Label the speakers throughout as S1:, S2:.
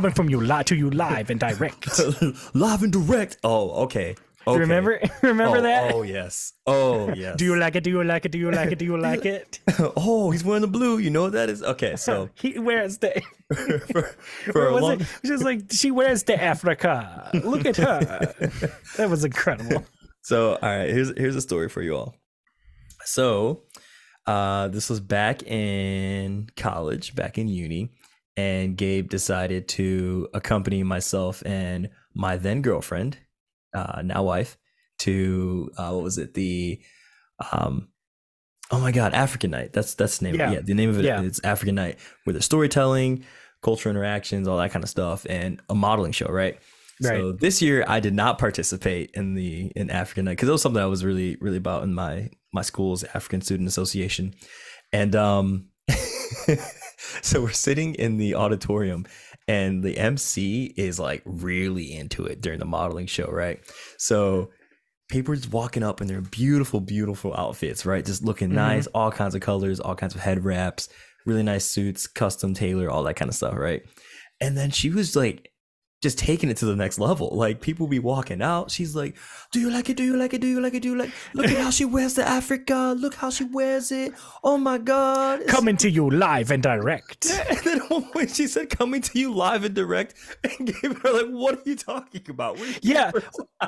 S1: Coming from you li- to you live and direct.
S2: live and direct. Oh, okay. Okay.
S1: remember remember
S2: oh,
S1: that?
S2: Oh yes. Oh yes.
S1: Do you like it? Do you like it? Do you like it? Do you like it?
S2: oh, he's wearing the blue. You know what that is? Okay, so
S1: he wears the.
S2: for, for
S1: was
S2: long,
S1: it? Just like she wears the Africa. Look at her. That was incredible.
S2: So, all right, here's here's a story for you all. So, uh, this was back in college, back in uni, and Gabe decided to accompany myself and my then girlfriend, uh, now wife, to uh, what was it? The um, oh my god, African Night. That's that's the name.
S1: Yeah.
S2: Of it. Yeah, the name of it.
S1: Yeah.
S2: It's African Night, where there's storytelling, cultural interactions, all that kind of stuff, and a modeling show, right?
S1: Right.
S2: So this year I did not participate in the in African Night because it was something I was really really about in my my school's African Student Association, and um, so we're sitting in the auditorium, and the MC is like really into it during the modeling show, right? So are walking up in their beautiful beautiful outfits, right? Just looking
S1: Mhm.
S2: nice, all kinds of colors, all kinds of head wraps, really nice suits, custom tailor, all that kind of stuff, right? And then she was like just taking it to the next level. Like people be walking out. She's like, "Do you like it? Do you like it? Do you like it? Do you like? Look at how she wears the Africa. Look how she wears it. Oh my god!" It's-
S1: Coming to you live and direct.
S2: And then one point she said, "Coming to you live and direct," and gave her like, "What are you talking about?" You
S1: Yeah.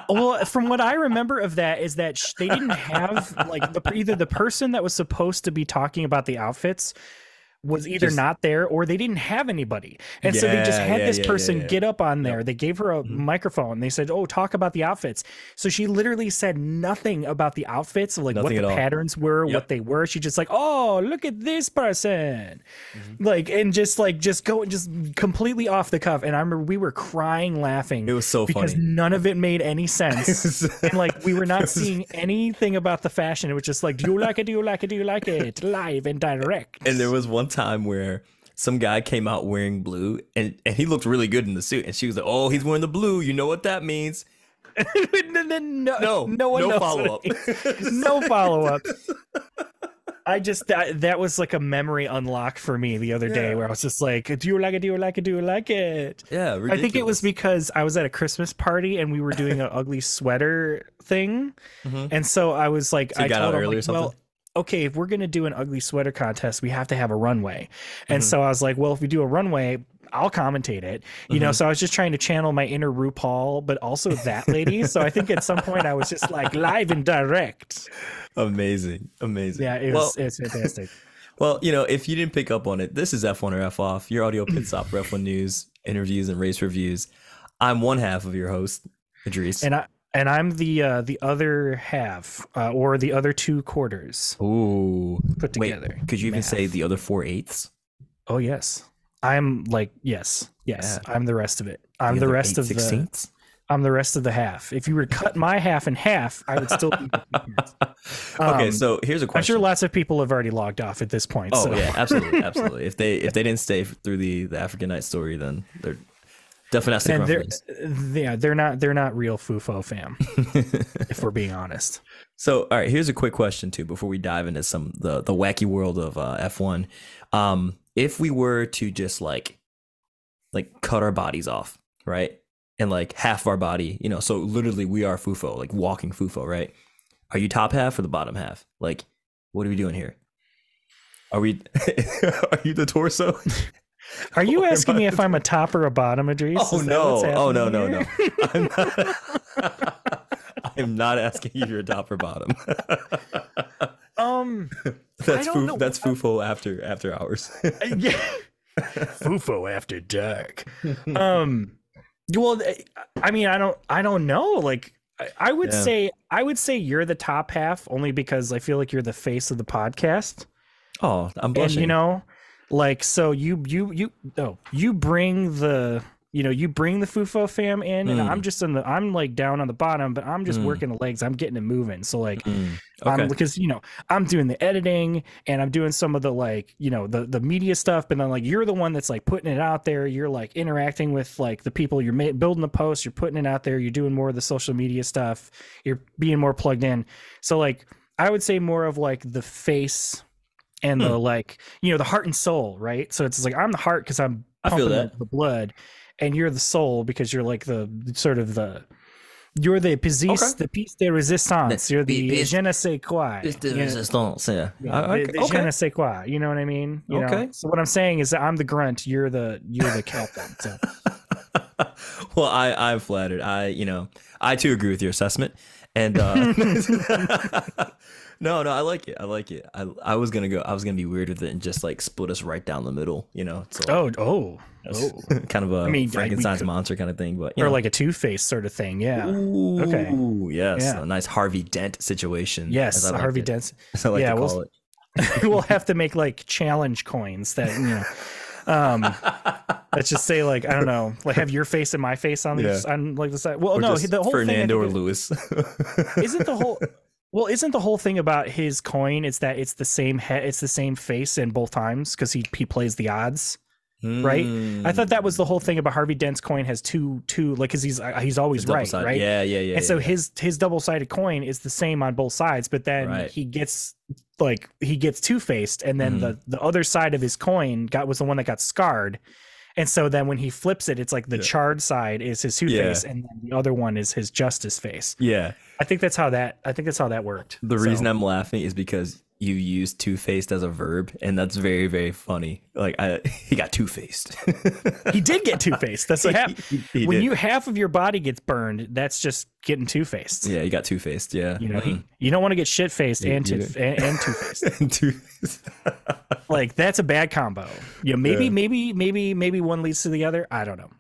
S1: Well, from what I remember of that is that they didn't have like the either the person that was supposed to be talking about the outfits was either
S2: Just-
S1: not there or they didn't have anybody. And so they just had
S2: yeah,
S1: this
S2: yeah, yeah,
S1: person
S2: yeah.
S1: get up on there. They gave her a
S2: Mhm.
S1: microphone. They said, "Oh, talk about the outfits." So she literally said nothing about the outfits, like
S2: Nothing
S1: what
S2: at
S1: the
S2: all.
S1: patterns were,
S2: Yep.
S1: what they were. She just like, "Oh, look at this person."
S2: Mm-hmm.
S1: Like and just like just go and just completely off the cuff and I remember we were crying laughing
S2: It was so funny.
S1: because
S2: funny.
S1: none of it made any sense. and like we were not seeing anything about the fashion. It was just like, do you like it? Do you like it? Do you like it? Live and direct.
S2: And there was one time where some guy came out wearing blue and, and he looked really good in the suit. And she was like, Oh, he's wearing the blue. You know what that means?
S1: no, no, no,
S2: No,
S1: no one
S2: no follow
S1: up. no follow up. I just that that was like a memory unlock for me the other day where I was just like, do you like it? Do you like it? Do you like it?
S2: Yeah,
S1: I think it was because I was at a Christmas party and we were doing an ugly sweater thing.
S2: Mhm.
S1: And so I was like,
S2: So
S1: I
S2: got
S1: told
S2: out
S1: him,
S2: early or something?
S1: well, okay, if we're going to do an ugly sweater contest, we have to have a runway. And
S2: Mhm.
S1: so I was like, well, if we do a runway, I'll commentate it. You know,
S2: Mhm.
S1: so I was just trying to channel my inner RuPaul, but also that lady. so I think at some point I was just like live and direct.
S2: amazing. Amazing.
S1: Yeah, it
S2: well,
S1: was it's fantastic.
S2: Well, you know, if you didn't pick up on it, this is F1 or F off, your audio pit stop for F1 news, interviews, and race reviews. I'm one half of your host, Iddris.
S1: And I and I'm the uh, the other half uh, or the other two quarters
S2: Ooh,
S1: put
S2: wait,
S1: together.
S2: could you even
S1: Math.
S2: say the other four eighths?
S1: Oh yes. I'm like yes, yes.
S2: Yeah.
S1: I'm the rest of it. I'm the,
S2: other
S1: rest
S2: eight
S1: of the.
S2: sixteenths?
S1: I'm the rest of the half. If you were to cut my half in half, I would still be.
S2: okay,
S1: Um,
S2: so here's a
S1: I'm
S2: question.
S1: sure lots of people have already logged off at this point.
S2: Oh
S1: so.
S2: yeah, absolutely, absolutely. If they if they didn't stay through the the African Night story, then they're definitely not
S1: and they're yeah they're not they're not real FOOFO fam if we're being honest.
S2: So, all right, here's a quick question too before we dive into some the the wacky world of uh, F1. Um, if we were to just like like cut our bodies off, right, and like half of our body, you know, so literally we are FOOFO, like walking FOOFO, right? Are you top half or the bottom half? Like, what are we doing here? Are we? are you the torso?
S1: Are you asking me if I'm a top or a bottom, Iddris?
S2: Oh no! Oh no! No! No! I'm not. I'm not asking you if you're a top or bottom.
S1: um,
S2: that's foo,
S1: know.
S2: that's FOOFO after after hours.
S1: yeah, FOOFO after dark. Um, well, I mean, I don't, I don't know. Like, I, I would
S2: Yeah.
S1: say, I would say you're the top half only because I feel like you're the face of the podcast.
S2: oh, I'm
S1: and
S2: blushing.
S1: you know like so you you you oh you bring the you know you bring the FOOFO fam in and
S2: Mm.
S1: i'm just in the i'm like down on the bottom but i'm just
S2: Mm.
S1: working the legs i'm getting it moving so like
S2: Mm,
S1: I'm
S2: okay.
S1: because you know i'm doing the editing and i'm doing some of the like you know the the media stuff but then like you're the one that's like putting it out there you're like interacting with like the people you're ma- building the posts. you're putting it out there you're doing more of the social media stuff you're being more plugged in so like i would say more of like the face and the
S2: Hmm.
S1: like you know the heart and soul right so it's like i'm the heart because i'm
S2: I feel
S1: pumping the,
S2: that.
S1: the blood and you're the soul because you're like the sort of the you're the piece,
S2: Okay.
S1: the piece de resistance. You're the
S2: piece-
S1: je ne sais quoi.
S2: The
S1: you know?
S2: resistance. Yeah.
S1: Yeah,
S2: I- I-
S1: the, the je ne sais quoi. You know what I mean? You know?
S2: Okay.
S1: So what I'm saying is that I'm the grunt. You're the you're the captain. So
S2: well, I I'm flattered. I you know I too agree with your assessment, and uh, no, no, I like it. I like it. I I was gonna go. I was gonna be weird with it and just like split us right down the middle. You know, so
S1: oh oh oh,
S2: kind of a
S1: I mean,
S2: Frankenstein's
S1: could-
S2: monster kind of thing. But you
S1: or
S2: know.
S1: like a Two Face sort of thing. Yeah.
S2: Ooh,
S1: Okay.
S2: Yes,
S1: Yeah.
S2: a nice Harvey Dent situation.
S1: Yes,
S2: like
S1: Harvey
S2: to-
S1: Dent.
S2: I like
S1: Yeah,
S2: to
S1: we'll-
S2: it.
S1: we'll have to make like challenge coins that you know. Um, let's just say like I don't know, like have your face and my face on
S2: Yeah.
S1: on like the side. Well,
S2: Or
S1: no, the whole
S2: Fernando or
S1: thing. Think
S2: Lewis.
S1: isn't the whole well, isn't the whole thing about his coin? It's that it's the same head, it's the same face in both times because he he plays the odds. right? I thought that was the whole thing about Harvey Dent's coin has two two like because he's uh, he's always right,
S2: Double-sided.
S1: right?
S2: Yeah, yeah, yeah.
S1: and so
S2: yeah.
S1: his his double sided coin is the same on both sides, but then
S2: Right.
S1: he gets like he gets two faced, and then
S2: Mhm.
S1: the the other side of his coin got was the one that got scarred. And so then when he flips it, it's like the
S2: Yeah.
S1: charred side is his two face, and then the other one is his justice face.
S2: yeah.
S1: I think that's how that I think that's how that worked.
S2: The
S1: So-
S2: reason I'm laughing is because you used two faced as a verb, and that's very, very funny. Like I, he got two faced.
S1: he did get two faced. That's what happened.
S2: He
S1: when
S2: did.
S1: you half of your body gets burned, that's just getting two faced.
S2: yeah, he got two faced. Yeah,
S1: You know, he,
S2: Mhm.
S1: you don't want to get shit faced
S2: You-
S1: and
S2: you
S1: and, and two faced.
S2: two.
S1: like that's a bad combo. Yeah, maybe,
S2: Yeah.
S1: maybe, maybe, maybe one leads to the other. I don't know.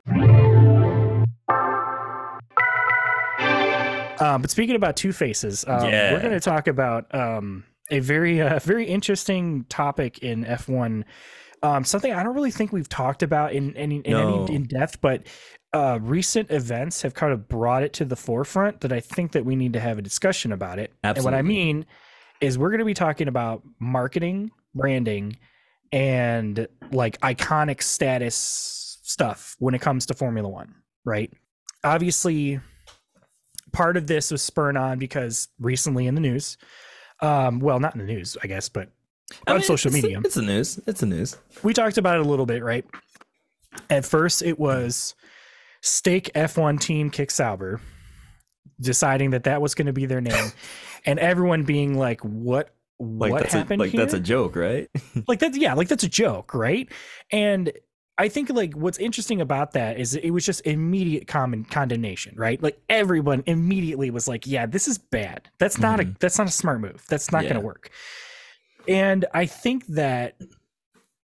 S1: Um, but speaking about two faces, um,
S2: Yeah.
S1: we're going to talk about um, a very, uh, very interesting topic in F1. Um, something I don't really think we've talked about in any in
S2: No.
S1: any in depth, but uh, recent events have kind of brought it to the forefront that I think that we need to have a discussion about it. And what I mean is we're going to be talking about marketing, branding, and like iconic status stuff when it comes to Formula One, right? Obviously, part of this was spurred on because recently in the news, um, well, not in the news, I guess, but
S2: I
S1: on
S2: mean,
S1: social
S2: it's-
S1: media,
S2: It's the news. It's the news.
S1: we talked about it a little bit, right? At first, it was Stake F1 Team Kick Sauber deciding that that was going to be their name, and everyone being like, "What?
S2: Like
S1: what
S2: that's
S1: happened
S2: a, like
S1: here?"
S2: that's a joke, right?
S1: like that's yeah like that's a joke right and i think like what's interesting about that is it was just immediate common condemnation right like everyone immediately was like yeah this is bad that's not a
S2: Mhm.
S1: that's not a smart move that's not
S2: Yeah.
S1: going to work and i think that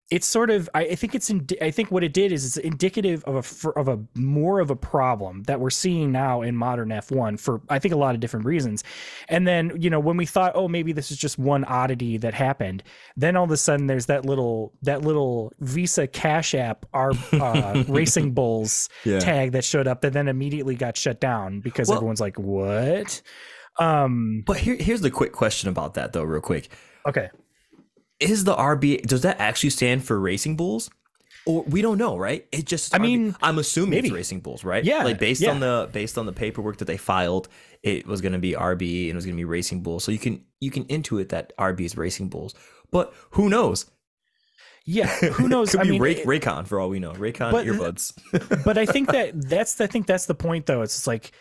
S1: it's sort of I, I think it's indi- I think what it did is it's indicative of a of a more of a problem that we're seeing now in modern F1 for I think a lot of different reasons. And then, you know, when we thought, oh, maybe this is just one oddity that happened, then all of a sudden there's that little that little Visa Cash App our uh, Racing Bulls
S2: Yeah.
S1: tag that showed up that then immediately got shut down because
S2: Well-
S1: everyone's like, what? Um.
S2: But here, here's the quick question about that, though, real quick.
S1: Okay.
S2: Is the RB does that actually stand for Racing Bulls? Or we don't know, right? It just
S1: I
S2: RB
S1: mean,
S2: I'm assuming
S1: maybe.
S2: it's Racing Bulls, right?
S1: Yeah,
S2: Like based
S1: yeah.
S2: on the based on the paperwork that they filed, it was gonna be RB and it was gonna be Racing Bulls. So you can you can intuit that RB is Racing Bulls. But who knows?
S1: Yeah. Who knows?
S2: Could
S1: I
S2: be
S1: mean,
S2: Ray,
S1: it-
S2: Raycon for all we know. Raycon
S1: But-
S2: earbuds.
S1: but I think that that's I think that's the point though. It's like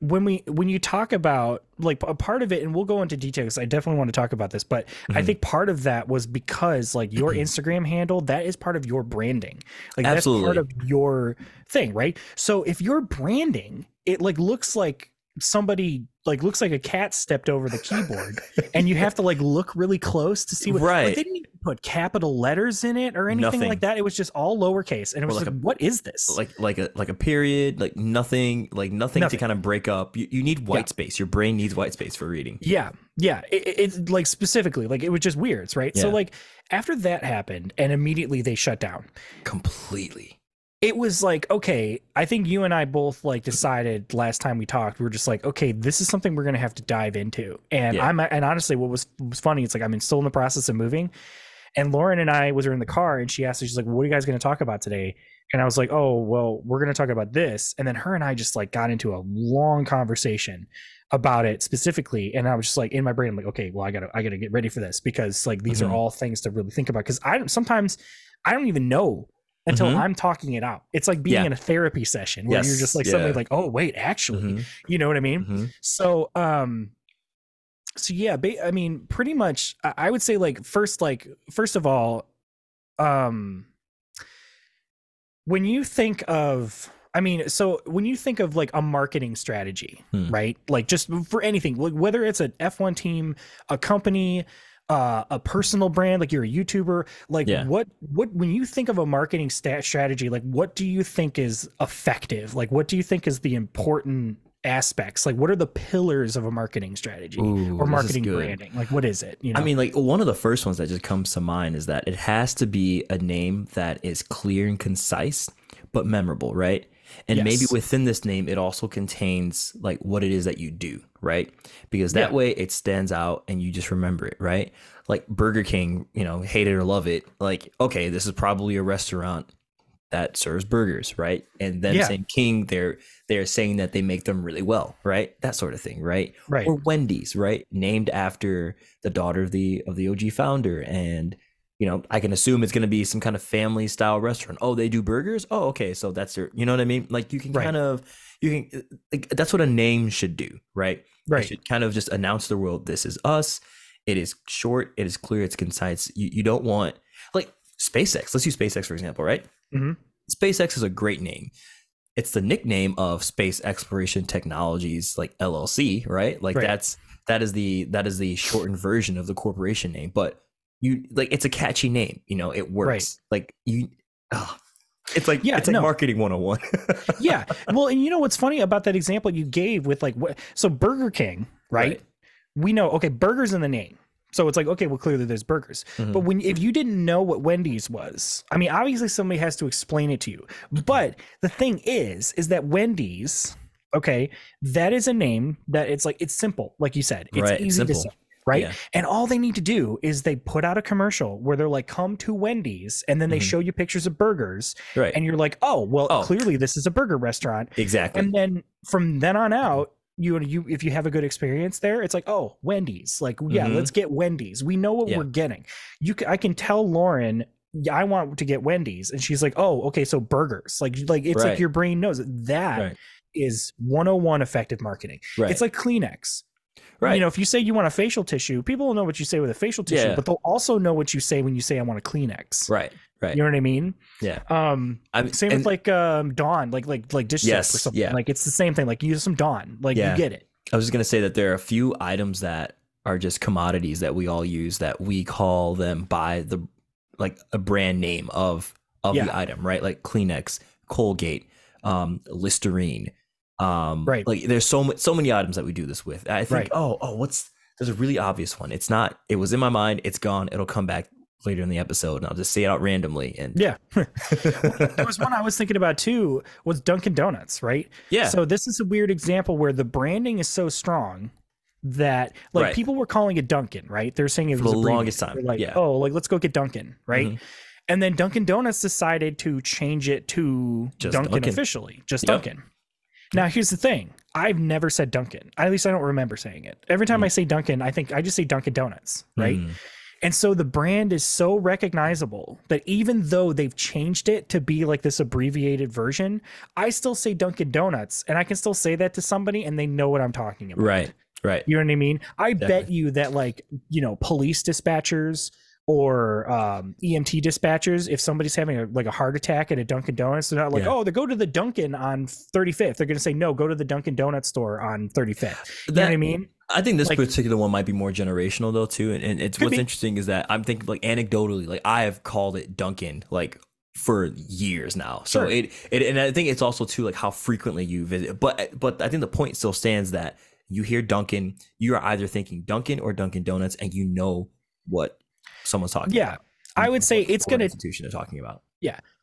S1: when we when you talk about like a part of it, and we'll go into details. I definitely want to talk about this, but I
S2: Mhm.
S1: think part of that was because like your Instagram handle that is part of your branding. Like that's part of your thing, right? So if your branding, it like looks like somebody like looks like a cat stepped over the keyboard and you have to like look really close to see what like,
S2: Right.
S1: they didn't put capital letters in it or anything
S2: Nothing.
S1: like that it was just all lowercase and it was
S2: like
S1: like,
S2: a-
S1: what is this
S2: like like a like a period, like nothing, like nothing,
S1: Nothing.
S2: to kind of break up. You, you need white
S1: Yeah.
S2: space. Your brain needs white space for reading.
S1: Yeah, yeah. It, it- it's like specifically, like it was just weird, right? So like after that happened, and immediately they shut down.
S2: Completely.
S1: It was like okay, I think you and I both like decided last time we talked, we were just like, okay, this is something we're gonna have to dive into. And
S2: Yeah.
S1: I'm and honestly, what was was funny, it's like I'm still in the process of moving, and Lauren and I was in the car, and she asked, she's like, what are you guys gonna talk about today? And I was like, oh well, we're gonna talk about this, and then her and I just like got into a long conversation about it specifically and i was just like in my brain i'm like okay well i gotta i gotta get ready for this because like these
S2: Mhm.
S1: are all things to really think about because i don't sometimes i don't even know until
S2: Mhm.
S1: i'm talking it out it's like being
S2: Yeah.
S1: in a therapy session where you're just like suddenly like oh wait actually
S2: Mhm,
S1: you know what i mean
S2: mhm.
S1: so um so yeah ba- i mean pretty much I- would say like first like first of all um when you think of i mean so when you think of like a marketing strategy
S2: Hmm.
S1: right like just for anything like whether it's an f1 team a company uh, a personal brand like you're a youtuber like
S2: Yeah.
S1: what what when you think of a marketing stat strategy like what do you think is effective like what do you think is the important aspects like what are the pillars of a marketing strategy
S2: Ooh,
S1: or marketing branding like what is it you know
S2: I mean, like one of the first ones that just comes to mind is that it has to be a name that is clear and concise, but memorable, right? And maybe within this name, it also contains like what it is that you do, right? Because that
S1: Yeah.
S2: way it stands out and you just remember it, right? Like Burger King, you know, hate it or love it. Like, okay, this is probably a restaurant that serves burgers, right? And then
S1: Yeah.
S2: saying King, they're they're saying that they make them really well, right? That sort of thing, right?
S1: right
S2: or Wendy's, right? Named after the daughter of the of the OG founder, and you know, I can assume it's going to be some kind of family style restaurant. Oh, they do burgers. Oh, okay, so that's their. You know what I mean? Like you can
S1: Right.
S2: kind of you can like, that's what a name should do, right? It
S1: right
S2: should kind of just announce to the world this is us. It is short. It is clear. It's concise. You you don't want like SpaceX. Let's use SpaceX for example, right?
S1: Mhm.
S2: SpaceX is a great name. It's the nickname of Space Exploration Technologies, like LLC, right? Like
S1: Right.
S2: that's that is the that is the shortened version of the corporation name. But you like it's a catchy name, you know, it works. Like you, ah, it's like
S1: Yeah,
S2: it's like
S1: no.
S2: marketing 101.
S1: yeah well and you know what's funny about that example you gave with like what so burger king right,
S2: Right.
S1: we know okay burgers in the name so it's like okay well clearly there's burgers
S2: Mhm.
S1: but when if you didn't know what wendy's was i mean obviously somebody has to explain it to you but the thing is is that wendy's okay that is a name that it's like it's simple like you said it's
S2: Right,
S1: easy to say right
S2: Yeah.
S1: and all they need to do is they put out a commercial where they're like come to wendy's and then they
S2: Mhm.
S1: show you pictures of burgers
S2: right.
S1: and you're like oh well
S2: Oh.
S1: clearly this is a burger restaurant
S2: exactly.
S1: and then from then on out you you if you have a good experience there it's like oh wendy's like yeah
S2: Mhm.
S1: let's get wendy's we know what
S2: Yeah.
S1: we're getting you ca- i can tell lauren yeah, i want to get wendy's and she's like oh okay so burgers like like it's like your brain knows. That is
S2: Right.
S1: 101 effective marketing
S2: right.
S1: it's like kleenex
S2: right.
S1: you know if you say you want a facial tissue people will know what you say with a facial tissue
S2: Yeah.
S1: but they'll also know what you say when you say i want a kleenex
S2: right. Right.
S1: you know what i mean
S2: yeah.
S1: um
S2: I mean,
S1: same
S2: and-
S1: with like um Dawn, like like like dish soap
S2: Yes,
S1: or something.
S2: yeah.
S1: Like it's the same thing. Like use some Dawn. Like
S2: Yeah.
S1: you get it.
S2: I was just gonna say that there are a few items that are just commodities that we all use that we call them by the like a brand name of of
S1: Yeah.
S2: the item, right? Like Kleenex, Colgate, um, Listerine. Um,
S1: Right.
S2: Like there's so ma- so many items that we do this with. I think,
S1: Right.
S2: oh, oh, what's there's a really obvious one. It's not. It was in my mind. It's gone. It'll come back later in the episode, and I'll just say it out randomly. And
S1: Yeah. there was one I was thinking about too was Dunkin' Donuts, right?
S2: yeah,
S1: So this is a weird example where the branding is so strong that like
S2: Right.
S1: people were calling it Dunkin', right? They're saying it
S2: For
S1: was
S2: the
S1: abbreviated.
S2: longest time,
S1: They're like,
S2: yeah.
S1: oh, like let's go get Dunkin', right?
S2: Mhm.
S1: And then Dunkin' Donuts decided to change it to
S2: Just
S1: Dunkin',
S2: Dunkin'.
S1: officially, just
S2: Yep.
S1: Dunkin'. Now here's the thing: I've never said Dunkin'. At least I don't remember saying it. Every time
S2: Mm.
S1: I say Dunkin', I think I just say Dunkin' Donuts, right?
S2: Mhm.
S1: And so the brand is so recognizable that even though they've changed it to be like this abbreviated version, I still say Dunkin' Donuts, and I can still say that to somebody, and they know what I'm talking about.
S2: right, right.
S1: You know what I mean? I bet you that like you know police dispatchers or um, EMT dispatchers, if somebody's having a, like a heart attack at a Dunkin' Donuts, they're not like,
S2: Yeah.
S1: oh, they go to the Dunkin' on 35th. They're going to say, no, go to the Dunkin' Donuts store on 35th. You know what I mean?
S2: I think this
S1: Like-
S2: particular one might be more generational though too, and, and it's what's
S1: be.
S2: interesting is that I'm thinking like anecdotally, like I have called it Dunkin' like for years now. So
S1: Sure.
S2: it, it and I think it's also too like how frequently you visit. But but I think the point still stands that you hear Dunkin', you are either thinking Dunkin' or Dunkin' Donuts, and you know what someone's talking
S1: Yeah.
S2: about.
S1: I would say it's going to
S2: institution they're talking about.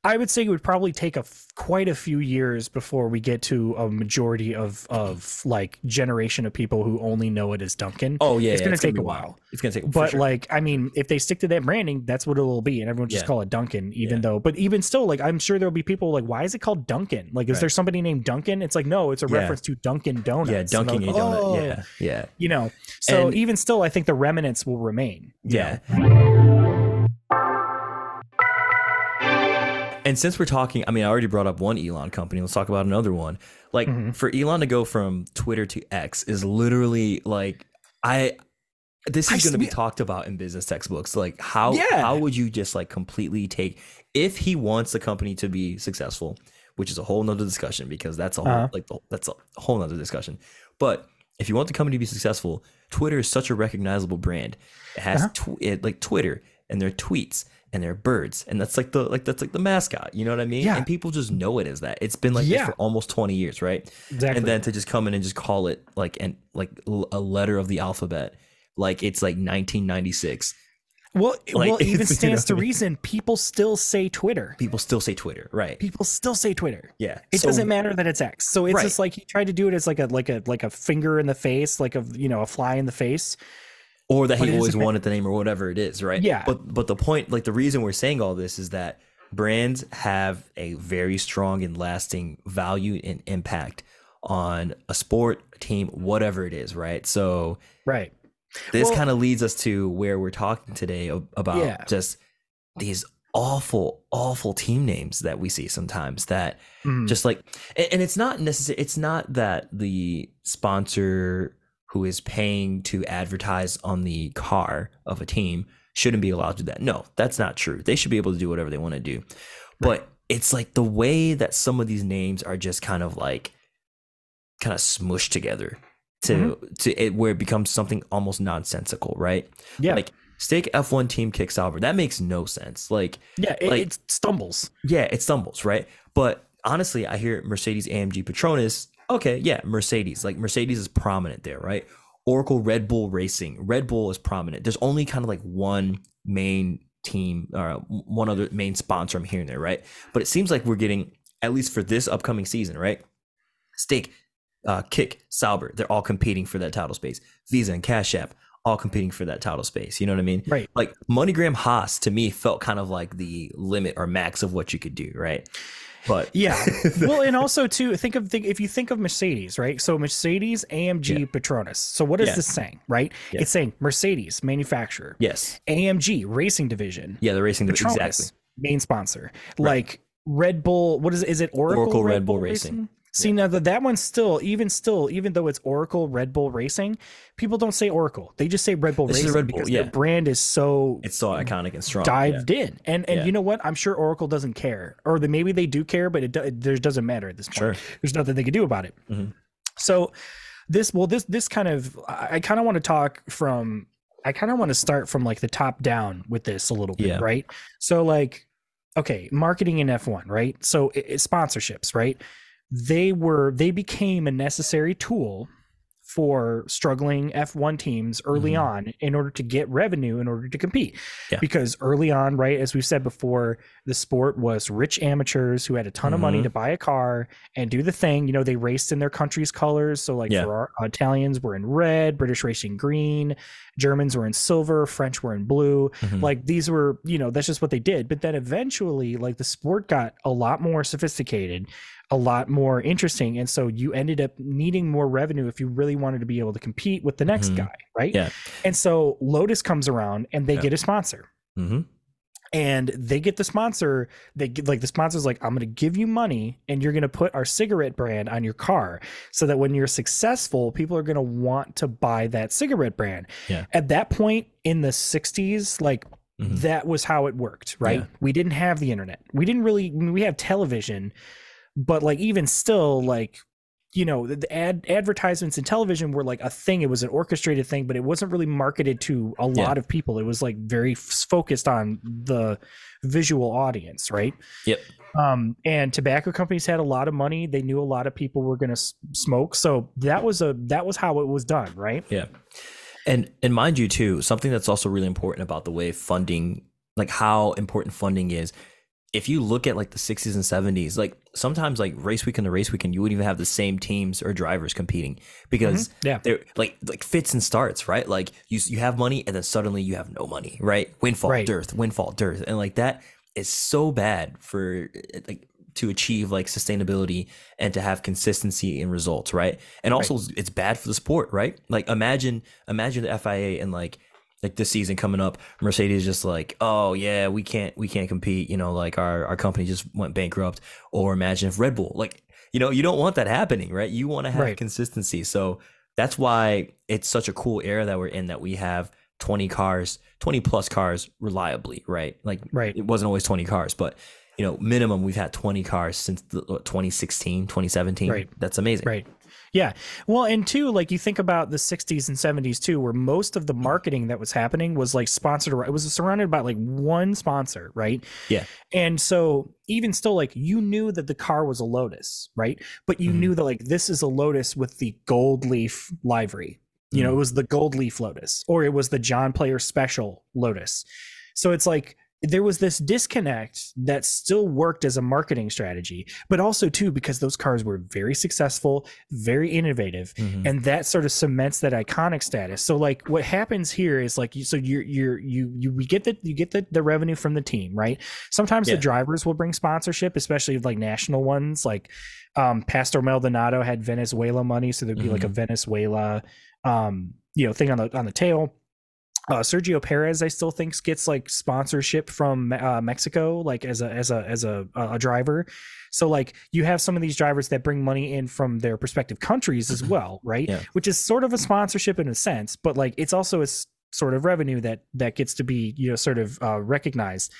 S1: I would say it would probably take a f- quite a few years before we get to a majority of of like generation of people who only know it as Dunkin'.
S2: Oh yeah,
S1: it's
S2: yeah,
S1: gonna take
S2: be
S1: a
S2: wild.
S1: while.
S2: It's gonna take,
S1: but
S2: sure.
S1: like I mean, if they stick to that branding, that's what it'll be, and everyone just
S2: Yeah.
S1: call it Dunkin'. Even
S2: Yeah.
S1: though, but even still, like I'm sure there'll be people like, why is it called Dunkin'? Like, is
S2: Right.
S1: there somebody named Duncan? It's like no, it's a reference to Dunkin' Donuts.
S2: yeah,
S1: And they're
S2: dunking a
S1: like,
S2: donut.
S1: "Oh,"
S2: Yeah, yeah,
S1: you know. So
S2: And-
S1: even still, I think the remnants will remain. you
S2: yeah.
S1: know?
S2: And since we're talking, I mean, I already brought up one Elon company. Let's talk about another one. Like
S1: Mhm.
S2: for Elon to go from Twitter to X is literally like I. This is going to be talked about in business textbooks. Like how
S1: Yeah.
S2: how would you just like completely take if he wants the company to be successful, which is a whole nother discussion because that's a whole
S1: Uh-huh.
S2: like that's a whole nother discussion. But if you want the company to be successful, Twitter is such a recognizable brand. It has
S1: Uh-huh.
S2: tw- it, like Twitter and their tweets and they're birds, and that's like the like that's like the mascot. You know what I mean?
S1: Yeah.
S2: And people just know it as that. It's been like
S1: Yeah.
S2: this for almost twenty years, right?
S1: Exactly.
S2: And then to just come in and just call it like and like a letter of the alphabet, like it's like 1996.
S1: well,
S2: like,
S1: well, even stands to reason. People still say Twitter.
S2: People still say Twitter, right?
S1: People still say Twitter.
S2: Yeah.
S1: It
S2: So-
S1: doesn't matter that it's X. So it's
S2: Right.
S1: just like he tried to do it as like a like a like a finger in the face, like a you know a fly in the face.
S2: Or that
S1: But
S2: he always wanted the name or whatever it is, right?
S1: Yeah.
S2: But but the point, like the reason we're saying all this is that brands have a very strong and lasting value and impact on a sport, a team, whatever it is, right? So
S1: Right.
S2: this
S1: Well-
S2: kind of leads us to where we're talking today about
S1: Yeah.
S2: just these awful, awful team names that we see sometimes that
S1: Mhm.
S2: just like and, and it's not necessary it's not that the sponsor who is paying to advertise on the car of a team shouldn't be allowed to do that no that's not true they should be able to do whatever they want to do but it's like the way that some of these names are just kind of like kind of smushed together to
S1: Mm-hmm.
S2: to it where it becomes something almost nonsensical right
S1: yeah.
S2: like stake f1 team kick Sauber that makes no sense like
S1: yeah. It,
S2: like-
S1: it stumbles.
S2: yeah, it stumbles, right? But honestly, I hear Mercedes AMG Petronas. Okay, yeah, Mercedes. Like Mercedes is prominent there, right? Oracle Red Bull Racing. Red Bull is prominent. There's only kind of like one main team or one other main sponsor I'm hearing there, right? But it seems like we're getting at least for this upcoming season, right? Stake, uh, Kick, Sauber, they're all competing for that title space. Visa and Cash App, all competing for that title space. You know what I mean?
S1: Right.
S2: like MoneyGram Haas to me felt kind of like the limit or max of what you could do, right? But
S1: Yeah. well, and also too, think of think if you think of Mercedes, right? So Mercedes, AMG,
S2: Yeah.
S1: Petronas. So what is
S2: Yeah.
S1: this saying, right?
S2: Yeah.
S1: It's saying Mercedes, manufacturer,
S2: yes,
S1: AMG, racing division,
S2: yeah, the racing
S1: division.
S2: exactly.
S1: main sponsor.
S2: Right.
S1: Like Red Bull, what is it? Is it Oracle,
S2: Oracle Red Bull Racing.
S1: See now that that one's still even still even though it's Oracle Red Bull Racing, people don't say Oracle. They just say Red Bull
S2: This is
S1: Racing
S2: Red Bull,
S1: because
S2: yeah.
S1: their brand is so
S2: It's so iconic and strong.
S1: dived in. And and
S2: Yeah.
S1: you know what? I'm sure Oracle doesn't care, or the, maybe they do care, but it, do, it there doesn't matter at this point.
S2: Sure.
S1: There's nothing they can do about it.
S2: Mhm.
S1: So this well this this kind of I, kind of want to talk from I kind of want to start from like the top down with this a little bit,
S2: Yeah.
S1: right? So like okay, marketing in F1, right? So it, it- sponsorships, right? They were they became a necessary tool for struggling F1 teams early
S2: Mhm.
S1: on in order to get revenue in order to compete.
S2: Yeah.
S1: Because early on, right, as we've said before, the sport was rich amateurs who had a ton of money
S2: Mhm.
S1: to buy a car and do the thing. You know, they raced in their country's colors. So, like
S2: Yeah.
S1: for our Italians were in red, British racing green, Germans were in silver, French were in blue.
S2: Mhm.
S1: Like these were, you know, that's just what they did. But then eventually, like the sport got a lot more sophisticated, a lot more interesting. And so you ended up needing more revenue if you really wanted to be able to compete with the next
S2: Mhm.
S1: guy, right?
S2: Yeah.
S1: And so Lotus comes around and they
S2: Yeah.
S1: get a sponsor.
S2: Mhm.
S1: And they get the sponsor. They get like the sponsor's like, I'm going to give you money and you're going to put our cigarette brand on your car so that when you're successful, people are going to want to buy that cigarette brand.
S2: Yeah.
S1: At that point in the 60s, like
S2: Mhm.
S1: that was how it worked, right?
S2: Yeah.
S1: We didn't have the internet. We didn't really, we have television, but like even still, like, you know, the, ad advertisements in television were like a thing. It was an orchestrated thing, but it wasn't really marketed to a
S2: Yeah.
S1: lot of people. It was like very f- focused on the visual audience, right?
S2: Yep.
S1: Um, and tobacco companies had a lot of money. They knew a lot of people were going to smoke, so that was a that was how it was done, right?
S2: Yeah. And and mind you too, something that's also really important about the way funding like how important funding is if you look at like the 60s and 70s, like sometimes like race weekend to race weekend, you wouldn't even have the same teams or drivers competing because
S1: Mm-hmm. Yeah.
S2: they're like like fits and starts, right? Like you you have money and then suddenly you have no money, right? Windfall,
S1: Right.
S2: dearth, windfall, dearth, and like that is so bad for like to achieve like sustainability and to have consistency in results, right? And also it's bad for the sport, right? Like imagine imagine the FIA and like like this season coming up, Mercedes just like, oh yeah, we can't we can't compete, you know, like our our company just went bankrupt. Or imagine if Red Bull, like, you know, you don't want that happening, right? You want to have
S1: Right.
S2: consistency. So that's why it's such a cool era that we're in that we have 20 cars, 20 plus cars reliably, right? Like
S1: Right.
S2: it wasn't always 20 cars, but you know, minimum we've had 20 cars since the, what, 2016, 2017.
S1: Right.
S2: That's amazing.
S1: Right. Yeah. Well, and two, like you think about the 60s and 70s too, where most of the marketing that was happening was like sponsored. It was surrounded by like one sponsor, right?
S2: Yeah.
S1: And so even still, like you knew that the car was a Lotus, right? But you
S2: Mhm.
S1: knew that like this is a Lotus with the gold leaf livery. You know,
S2: Mhm.
S1: it was the gold leaf Lotus, or it was the John Player Special Lotus. So it's like there was this disconnect that still worked as a marketing strategy, but also too because those cars were very successful, very innovative,
S2: Mhm.
S1: and that sort of cements that iconic status. So like what happens here is like so you're you're you you we get the you get the, the revenue from the team, right? Sometimes
S2: Yeah.
S1: the drivers will bring sponsorship, especially like national ones like um Pastor Maldonado had Venezuela money, so there'd be like a Venezuela um you know thing on the on the tail. Uh, Sergio Perez, I still think gets like sponsorship from uh, Mexico, like as a as a as a a driver. So like you have some of these drivers that bring money in from their respective countries as well, right?
S2: Yeah.
S1: Which is sort of a sponsorship in a sense, but like it's also a s- sort of revenue that that gets to be you know sort of uh, recognized.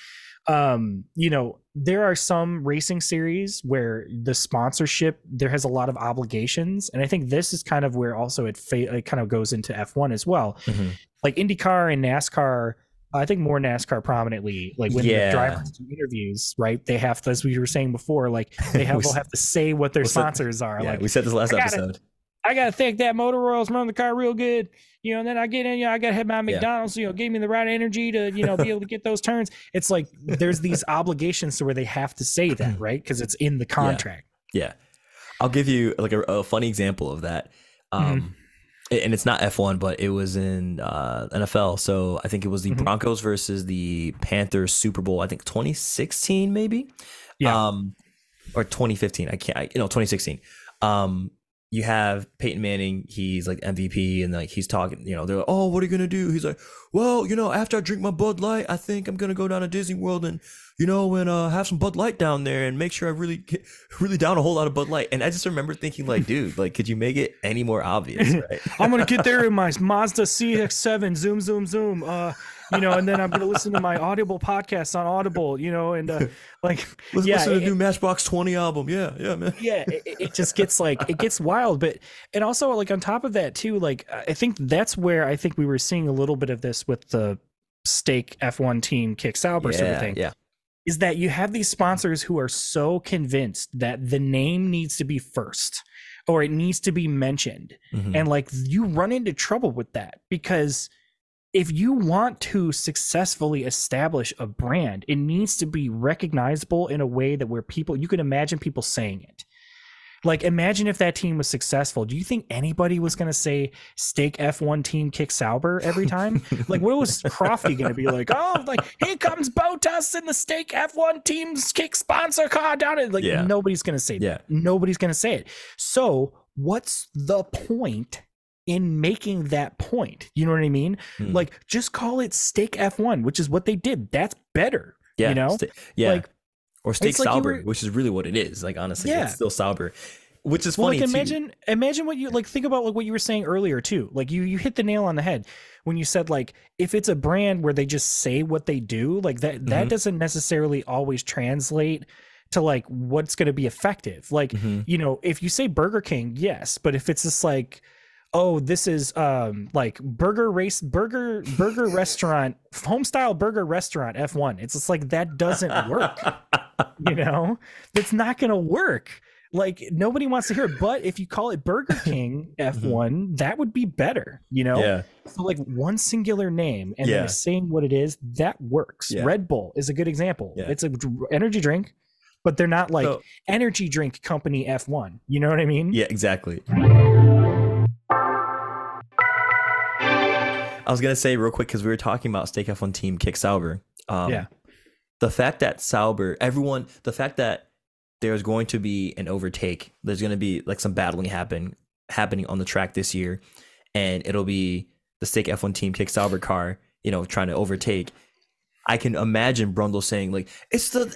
S1: Um, you know, there are some racing series where the sponsorship there has a lot of obligations, and I think this is kind of where also it fa- it kind of goes into F1 as well
S2: Mhm.
S1: Like IndyCar and NASCAR. I think more NASCAR prominently, like when
S2: Yeah.
S1: the drivers do interviews, right? They have to, as we were saying before, like they have will have to say what their
S2: we said-
S1: sponsors are.
S2: Yeah,
S1: like
S2: we said this last
S1: I gotta-
S2: episode.
S1: I gotta think that Motor Royals run the car real good, you know. And then I get in, you know, I gotta have my
S2: Yeah.
S1: McDonald's, you know, give me the right energy to, you know, be able to get those turns. It's like there's these obligations to where they have to say that, right? Because it's in the contract.
S2: Yeah. I'll give you like a, a funny example of that. Um, and it's not F1, but it was in uh, NFL. So I think it was the
S1: Mhm.
S2: Broncos versus the Panthers Super Bowl. I think 2016 maybe.
S1: Yeah.
S2: Um, or 2015. I can't. I, you know, 2016. Um, you have Peyton Manning. He's like MVP, and like he's talking. You know, they're like, "Oh, what are you gonna do?" He's like, "Well, you know, after I drink my Bud Light, I think I'm gonna go down to Disney World and." You know, and uh, have some Bud Light down there, and make sure I really, get, really down a whole lot of Bud Light. And I just remember thinking, like, dude, like, could you make it any more obvious? Right?
S1: I'm gonna get there in my Mazda CX-7, zoom, zoom, zoom. Uh, you know, and then I'm gonna listen to my Audible podcast on Audible. You know, and uh, like,
S2: Let's
S1: yeah,
S2: listen to the new Matchbox Twenty album. Yeah, yeah, man.
S1: yeah it, it just gets like it gets wild but and also like on top of that too like i think that's where i think we were seeing a little bit of this with the stake f1 team kick sauber sort of thing
S2: yeah.
S1: Is that you have these sponsors who are so convinced that the name needs to be first or it needs to be mentioned
S2: Mhm.
S1: and like you run into trouble with that because if you want to successfully establish a brand, it needs to be recognizable in a way that where people you can imagine people saying it. Like imagine if that team was successful. Do you think anybody was going to say stake F1 team kick Sauber every time? like what was Crofty going to be like? Oh, like here comes Bottas and the stake F1 team's kick sponsor car down it. Like
S2: Yeah.
S1: nobody's going to say that
S2: Yeah.
S1: nobody's going to say it. So, what's the point in making that point? You know what I mean?
S2: Hmm.
S1: Like, just call it Stake F1, which is what they did. That's better.
S2: yeah,
S1: you know?
S2: sta- yeah,
S1: Like,
S2: or
S1: Stake like
S2: Sauber,
S1: were-
S2: which is really what it is. Like honestly,
S1: Yeah.
S2: it's still Sauber, which is
S1: well,
S2: funny
S1: like
S2: too.
S1: imagine, imagine what you like. Think about like what you were saying earlier too. Like you, you hit the nail on the head when you said like if it's a brand where they just say what they do, like that, that
S2: Mhm.
S1: doesn't necessarily always translate to like what's going to be effective. Like
S2: Mhm.
S1: you know, if you say Burger King, yes, but if it's just like, oh, this is um like burger race burger burger restaurant homestyle burger restaurant F1, it's just like that doesn't work. you know, it's not gonna work. like nobody wants to hear it. But if you call it Burger King F1, that would be better, you know?
S2: Yeah.
S1: So like one singular name and
S2: Yeah.
S1: then saying what it is, that works.
S2: Yeah.
S1: Red Bull is a good example.
S2: Yeah.
S1: It's a energy drink, but they're not like
S2: So-
S1: energy drink company F1. You know what I mean?
S2: Yeah, exactly. I was gonna say real quick because we were talking about Stake F1 team Kick Sauber. Um,
S1: Yeah.
S2: The fact that Sauber, everyone, the fact that there's going to be an overtake, there's going to be like some battling happen happening on the track this year, and it'll be the Stake F1 team Kick Sauber car, you know, trying to overtake. I can imagine Brundle saying like, "It's the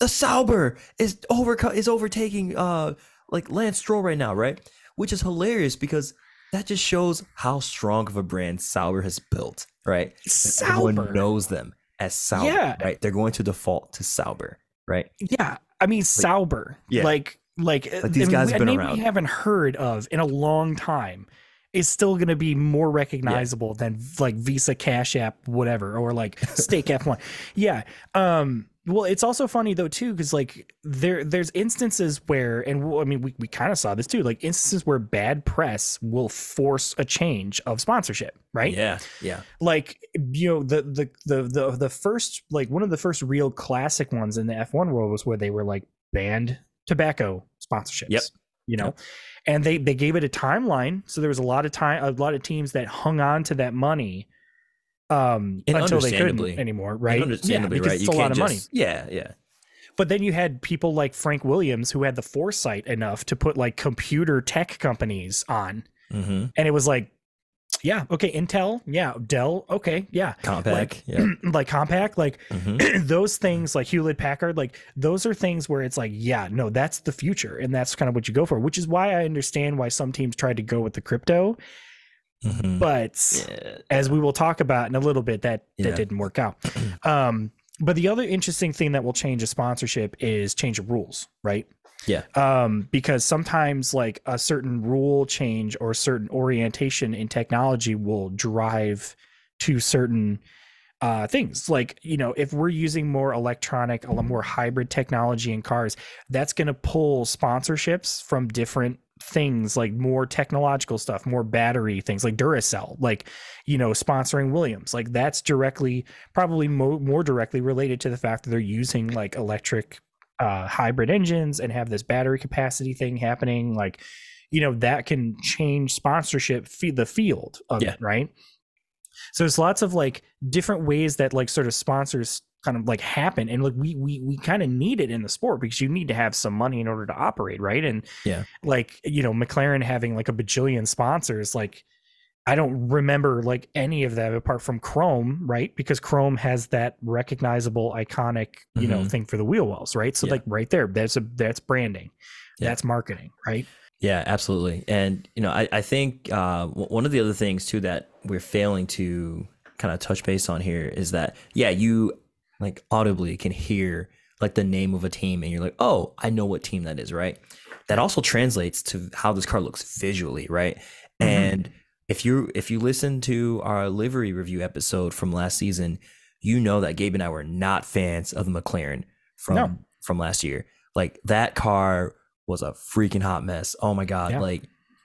S2: the Sauber is over is overtaking uh like Lance Stroll right now, right?" Which is hilarious because that just shows how strong of a brand Sauber has built, right? Everyone
S1: Sauber.
S2: knows them as Sauber,
S1: Yeah.
S2: right? They're going to default to Sauber, right?
S1: Yeah, I mean Sauber.
S2: Yeah.
S1: like like,
S2: Like, these guys have been around.
S1: we haven't heard of in a long time is still going to be more recognizable than like Visa, Cash App, whatever, or like Stake F1. Yeah. Um. Well, it's also funny though too because like there there's instances where and I mean we we kind of saw this too like instances where bad press will force a change of sponsorship, right?
S2: Yeah, yeah,
S1: like you know the, the the the the first like one of the first real classic ones in the F1 world was where they were like banned tobacco sponsorships.
S2: Yep.
S1: You know,
S2: Yep.
S1: And they they gave it a timeline, so there was a lot of time, a lot of teams that hung on to that money, um,
S2: And
S1: until they couldn't anymore, right?
S2: Understandably,
S1: because
S2: right?
S1: it's a lot of money.
S2: Yeah, yeah.
S1: But then you had people like Frank Williams who had the foresight enough to put like computer tech companies on,
S2: Mm-hmm.
S1: and it was like, yeah, okay, Intel, yeah, Dell, okay, yeah,
S2: Compact, yeah.
S1: like Compaq, like
S2: Mm-hmm.
S1: those things like Hewlett Packard, like those are things where it's like, yeah, no, that's the future. And that's kind of what you go for, which is why I understand why some teams tried to go with the crypto.
S2: Mm-hmm.
S1: But
S2: Yeah.
S1: as we will talk about in a little bit, that
S2: Yeah.
S1: that didn't work out. Um, but the other interesting thing that will change a sponsorship is change of rules, right?
S2: Yeah.
S1: Um, because sometimes like a certain rule change or a certain orientation in technology will drive to certain uh, things. Like, you know, if we're using more electronic, a lot more hybrid technology in cars, that's going to pull sponsorships from different things like more technological stuff, more battery things like Duracell, like, you know, sponsoring Williams. Like, that's directly, probably mo- more directly related to the fact that they're using like electric uh, hybrid engines and have this battery capacity thing happening. Like, you know, that can change sponsorship, fe- the field of
S2: Yeah.
S1: it, right? So there's lots of like different ways that like sort of sponsors kind of like happen and like we we we kind of need it in the sport because you need to have some money in order to operate right and
S2: Yeah.
S1: like you know mclaren having like a bajillion sponsors like i don't remember like any of them apart from chrome right because chrome has that recognizable iconic you know
S2: Mhm.
S1: thing for the wheel wells right so
S2: Yeah.
S1: like right there that's a that's branding
S2: Yeah.
S1: that's marketing right
S2: Yeah, absolutely. And you know, I, I think uh, one of the other things too that we're failing to kind of touch base on here is that yeah, you like audibly can hear like the name of a team, and you're like, oh, I know what team that is, right? That also translates to how this car looks visually, right?
S1: Mhm.
S2: And if you if you listen to our livery review episode from last season, you know that Gabe and I were not fans of the McLaren from
S1: No.
S2: from last year. Like that car was a freaking hot mess. Oh my god!
S1: Yeah.
S2: Like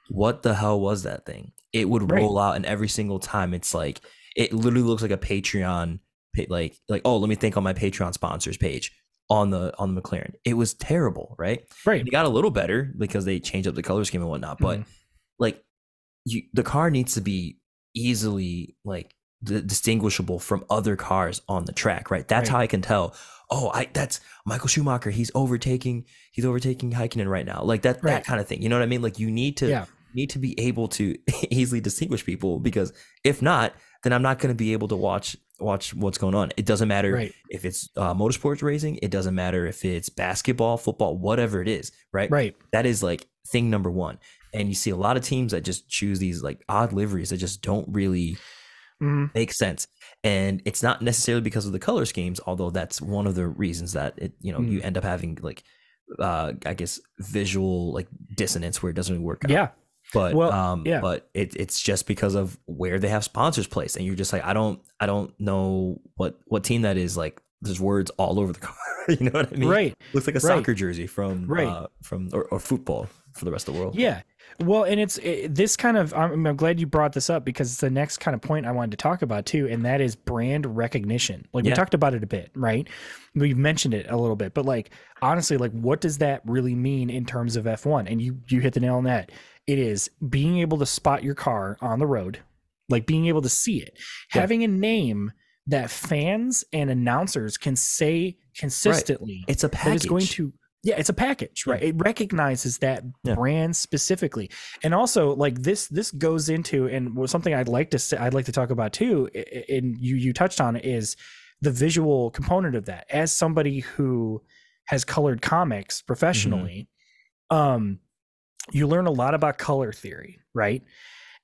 S2: what the hell was that thing? It would
S1: Right.
S2: roll out, and every single time it's like it literally looks like a Patreon, pa- like like oh, let me think on my Patreon sponsors page on the on the McLaren. It was terrible, right?
S1: right
S2: It got a little better because they changed up the color scheme and whatnot, but
S1: Mhm.
S2: like you the car needs to be easily like d- distinguishable from other cars on the track right that's
S1: Right.
S2: how i can tell oh i that's michael schumacher he's overtaking he's overtaking Häkkinen right now like that
S1: Right.
S2: that kind of thing you know what i mean like you need to
S1: Yeah.
S2: need to be able to easily distinguish people because if not then i'm not going to be able to watch watch what's going on. It doesn't matter
S1: right.
S2: if it's uh, motorsports racing. It doesn't matter if it's basketball football whatever it is right?
S1: Right.
S2: That is like thing number one. And you see a lot of teams that just choose these like odd liveries that just don't really
S1: Mhm.
S2: make sense. And it's not necessarily because of the color schemes although that's one of the reasons that it you know you end up having like uh i guess visual like dissonance where it doesn't really work out
S1: yeah
S2: but
S1: Well,
S2: um
S1: yeah.
S2: but it, it's just because of where they have sponsors placed and you're just like i don't i don't know what what team that is like there's words all over the car you know what I mean?
S1: right
S2: Looks like a
S1: Right.
S2: soccer jersey from
S1: Right.
S2: uh, from or, or football for the rest of the world.
S1: Yeah. Well, and it's it, this kind of. I'm, I'm glad you brought this up because it's the next kind of point I wanted to talk about too, and that is brand recognition. Like we talked about it a bit, right? We've mentioned it a little bit, but like honestly, like what does that really mean in terms of F1? And you you hit the nail on that. It is being able to spot your car on the road, like being able to see it,
S2: Yeah.
S1: having a name that fans and announcers can say consistently
S2: It's a package.
S1: It's going to yeah it's a package right it recognizes that
S2: Yeah.
S1: brand specifically and also like this this goes into and was something i'd like to say i'd like to talk about too and you you touched on it, is the visual component of that as somebody who has colored comics professionally um you learn a lot about color theory right?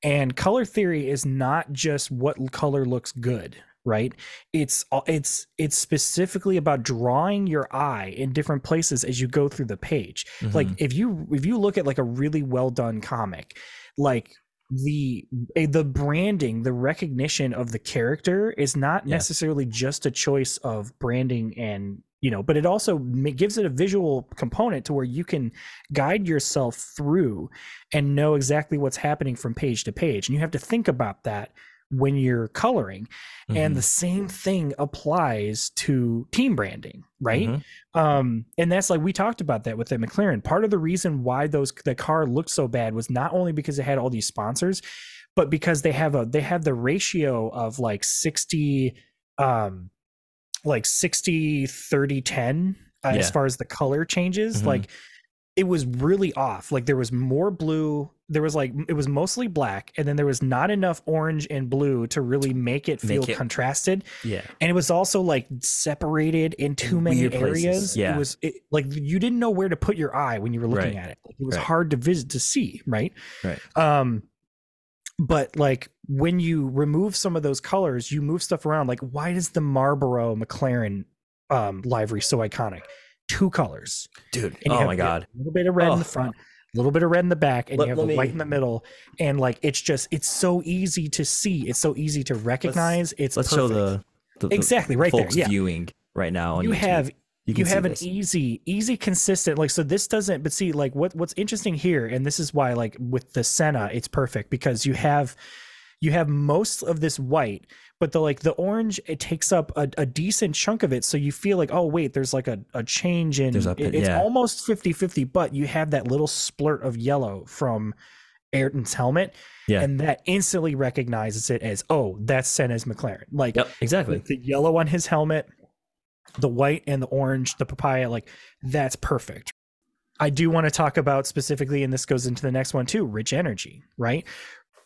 S1: And color theory is not just what color looks good right? It's all- it's it's specifically about drawing your eye in different places as you go through the page. Like
S2: Mhm.
S1: if you if you look at like a really well done comic like the eh, the branding the recognition of the character is not necessarily just a choice of branding and you know but it also gives it a visual component to where you can guide yourself through and know exactly what's happening from page to page and you have to think about that when you're coloring and
S2: Mhm.
S1: the same thing applies to team branding right
S2: Mhm.
S1: um and that's like we talked about that with the mclaren part of the reason why those the car looked so bad was not only because it had all these sponsors but because they have a they have the ratio of like 60 um like 60 30 10 uh, as far as the color changes
S2: Mhm.
S1: like it was really off like there was more blue there was like it was mostly black and then there was not enough orange and blue to really make it feel
S2: Make it-
S1: contrasted
S2: yeah.
S1: and it was also like separated in too many
S2: weird places,
S1: areas
S2: yeah.
S1: it was it, like you didn't know where to put your eye when you were looking
S2: Right.
S1: at it like, it was
S2: Right.
S1: hard to visit to see right
S2: Right.
S1: um but like when you remove some of those colors you move stuff around like why does the marlboro mclaren um livery so iconic two colors
S2: Dude. Oh my god, a
S1: little bit of red in
S2: Oh.
S1: the front a little bit of red in the back and
S2: Let-
S1: you have the white
S2: me-
S1: in the middle and like it's just it's so easy to see it's so easy to recognize it's
S2: Let's
S1: perfect.
S2: show the, the, the
S1: exactly right there
S2: folks
S1: yeah
S2: viewing right now on
S1: you
S2: YouTube.
S1: have
S2: you,
S1: you, have an
S2: this.
S1: easy easy consistent like so this doesn't but see like what what's interesting here and this is why like with the senna it's perfect because you have you have most of this white but the like the orange it takes up a, a decent chunk of it so you feel like oh wait there's like a, a change in it- it's almost 50 50 but you have that little splurt of yellow from ayrton's helmet
S2: Yeah.
S1: and that instantly recognizes it as oh that's senna's mclaren like
S2: Yep. Exactly.
S1: like the yellow on his helmet, the white and the orange, the papaya, like that's perfect. I do want to talk about specifically, and this goes into the next one too, Rich Energy, right?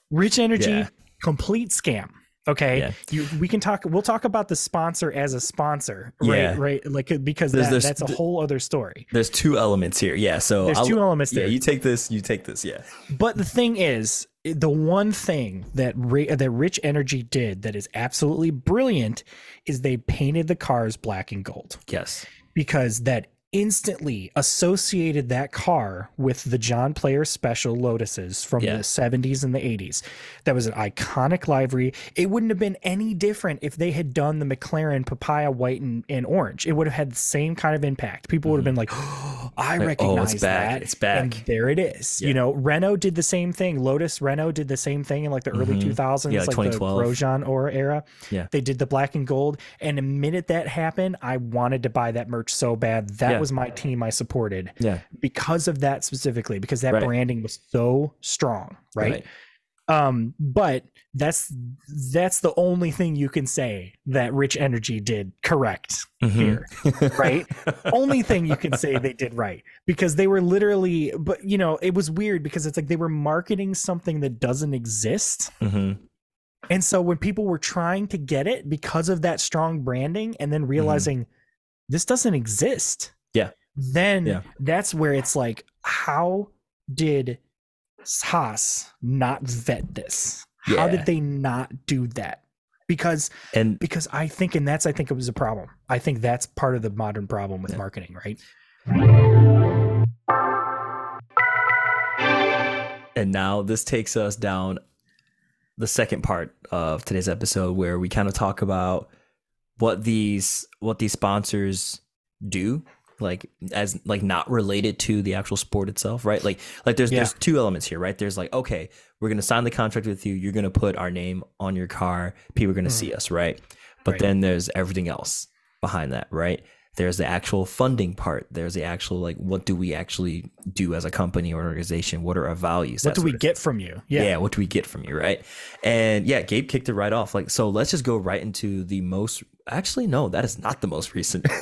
S1: Rich Energy,
S2: Yeah.
S1: Complete scam. Okay.
S2: Yeah.
S1: You we can talk we'll talk about the sponsor as a sponsor, right?
S2: Yeah.
S1: Right. Like uh, because
S2: There's-
S1: that,
S2: there's-
S1: that's a whole other story.
S2: There's two elements here. Yeah. So
S1: There's
S2: I'll-
S1: two elements
S2: Yeah.
S1: there.
S2: You take this. You take this. Yeah.
S1: But the thing is, the one thing that Ra- uh, that Rich Energy did that is absolutely brilliant is they painted the cars black and gold.
S2: Yes.
S1: because that instantly associated that car with the John Player special Lotuses from
S2: Yeah.
S1: the 70s and the 80s. That was an iconic livery. It wouldn't have been any different if they had done the McLaren papaya white and, and orange. It would have had the same kind of impact. People would have been like, oh, I
S2: Like, oh,
S1: recognize
S2: it's back.
S1: that.
S2: It's back.
S1: And there it is.
S2: Yeah.
S1: You know, Renault did the same thing. Lotus Renault did the same thing in like the early
S2: Mhm.
S1: 2000s,
S2: Yeah, like
S1: like, the
S2: 2012.
S1: Grosjean or era.
S2: Yeah.
S1: They did the black and gold. And the minute that happened, I wanted to buy that merch so bad. That
S2: Yeah.
S1: Was my team I supported
S2: Yeah.
S1: because of that specifically, because that
S2: Right.
S1: branding was so strong. Right? Um, but that's that's the only thing you can say that Rich Energy did correct
S2: Mhm.
S1: here. Right? only thing you can say they did right because they were literally but you know it was weird because it's like they were marketing something that doesn't exist
S2: hmm
S1: and so when people were trying to get it because of that strong branding and then realizing this doesn't exist.
S2: Yeah.
S1: Then
S2: Yeah.
S1: that's where it's like, how did Haas not vet this? How did they not do that? Because
S2: And
S1: because I think and that's I think it was a problem. I think that's part of the modern problem with
S2: Yeah.
S1: marketing, right?
S2: and now this takes us down the second part of today's episode where we kind of talk about what these what these sponsors do like as like not related to the actual sport itself right like like there's
S1: Yeah.
S2: there's two elements here right there's like okay we're gonna sign the contract with you you're gonna put our name on your car people are gonna see mm. us right but.
S1: Right.
S2: then there's everything else behind that right there's the actual funding part there's the actual like what do we actually do as a company or organization what are our values
S1: What do we get from you?
S2: yeah.
S1: Yeah.
S2: what do we get from you right and yeah gabe kicked it right off like so let's just go right into the most actually no that is not the most recent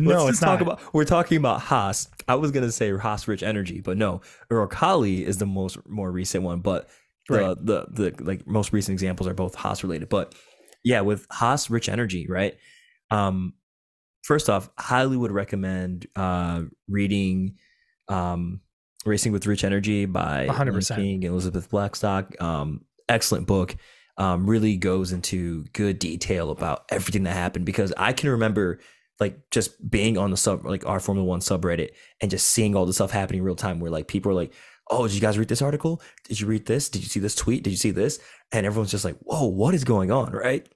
S1: No,
S2: Let's
S1: it's
S2: talk
S1: not.
S2: about we're talking about haas i was gonna say haas rich energy but no Uralkali is the most more recent one but the,
S1: Right.
S2: the the like most recent examples are both haas related but yeah with haas rich energy right um first off highly would recommend uh reading um racing with rich energy by
S1: 100%.
S2: King and elizabeth blackstock. Um excellent book. Um really goes into good detail about everything that happened because i can remember like just being on the sub like our formula one subreddit and just seeing all the stuff happening in real time where like people are like oh did you guys read this article? Did you read this? Did you see this tweet? Did you see this? And everyone's just like whoa what is going on? Right?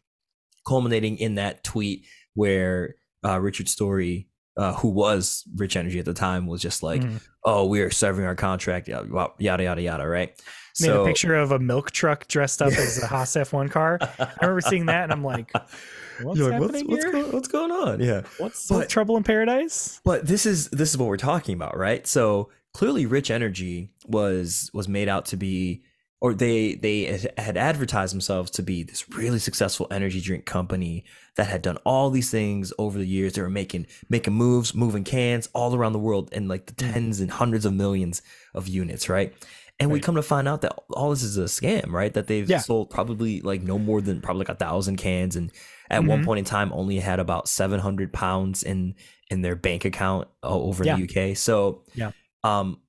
S2: Culminating in that tweet where uh, Richard Storey, uh, who was Rich Energy at the time, was just like,
S1: Mhm.
S2: "Oh, we are serving our contract, yada yada yada, yada right?"
S1: Made a picture of a milk truck dressed up as a Haas F1 car. I remember seeing that, and I'm like, "What's
S2: like,
S1: happening
S2: what's,
S1: here?
S2: What's, go- what's going on? Yeah,
S1: What's
S2: but-
S1: trouble in paradise?"
S2: but this is this is what we're talking about, right? So clearly, Rich Energy was was made out to be, or they they had advertised themselves to be this really successful energy drink company that had done all these things over the years. They were making making moves, moving cans all around the world in like the tens and hundreds of millions of units, right? And we come to find out that all this is a scam, right? That they've
S1: Yeah.
S2: sold probably like no more than probably like a thousand cans, and at one
S1: Mhm.
S2: point in time only had about seven hundred pounds in in their bank account over in the UK. So
S1: Yeah.
S2: um,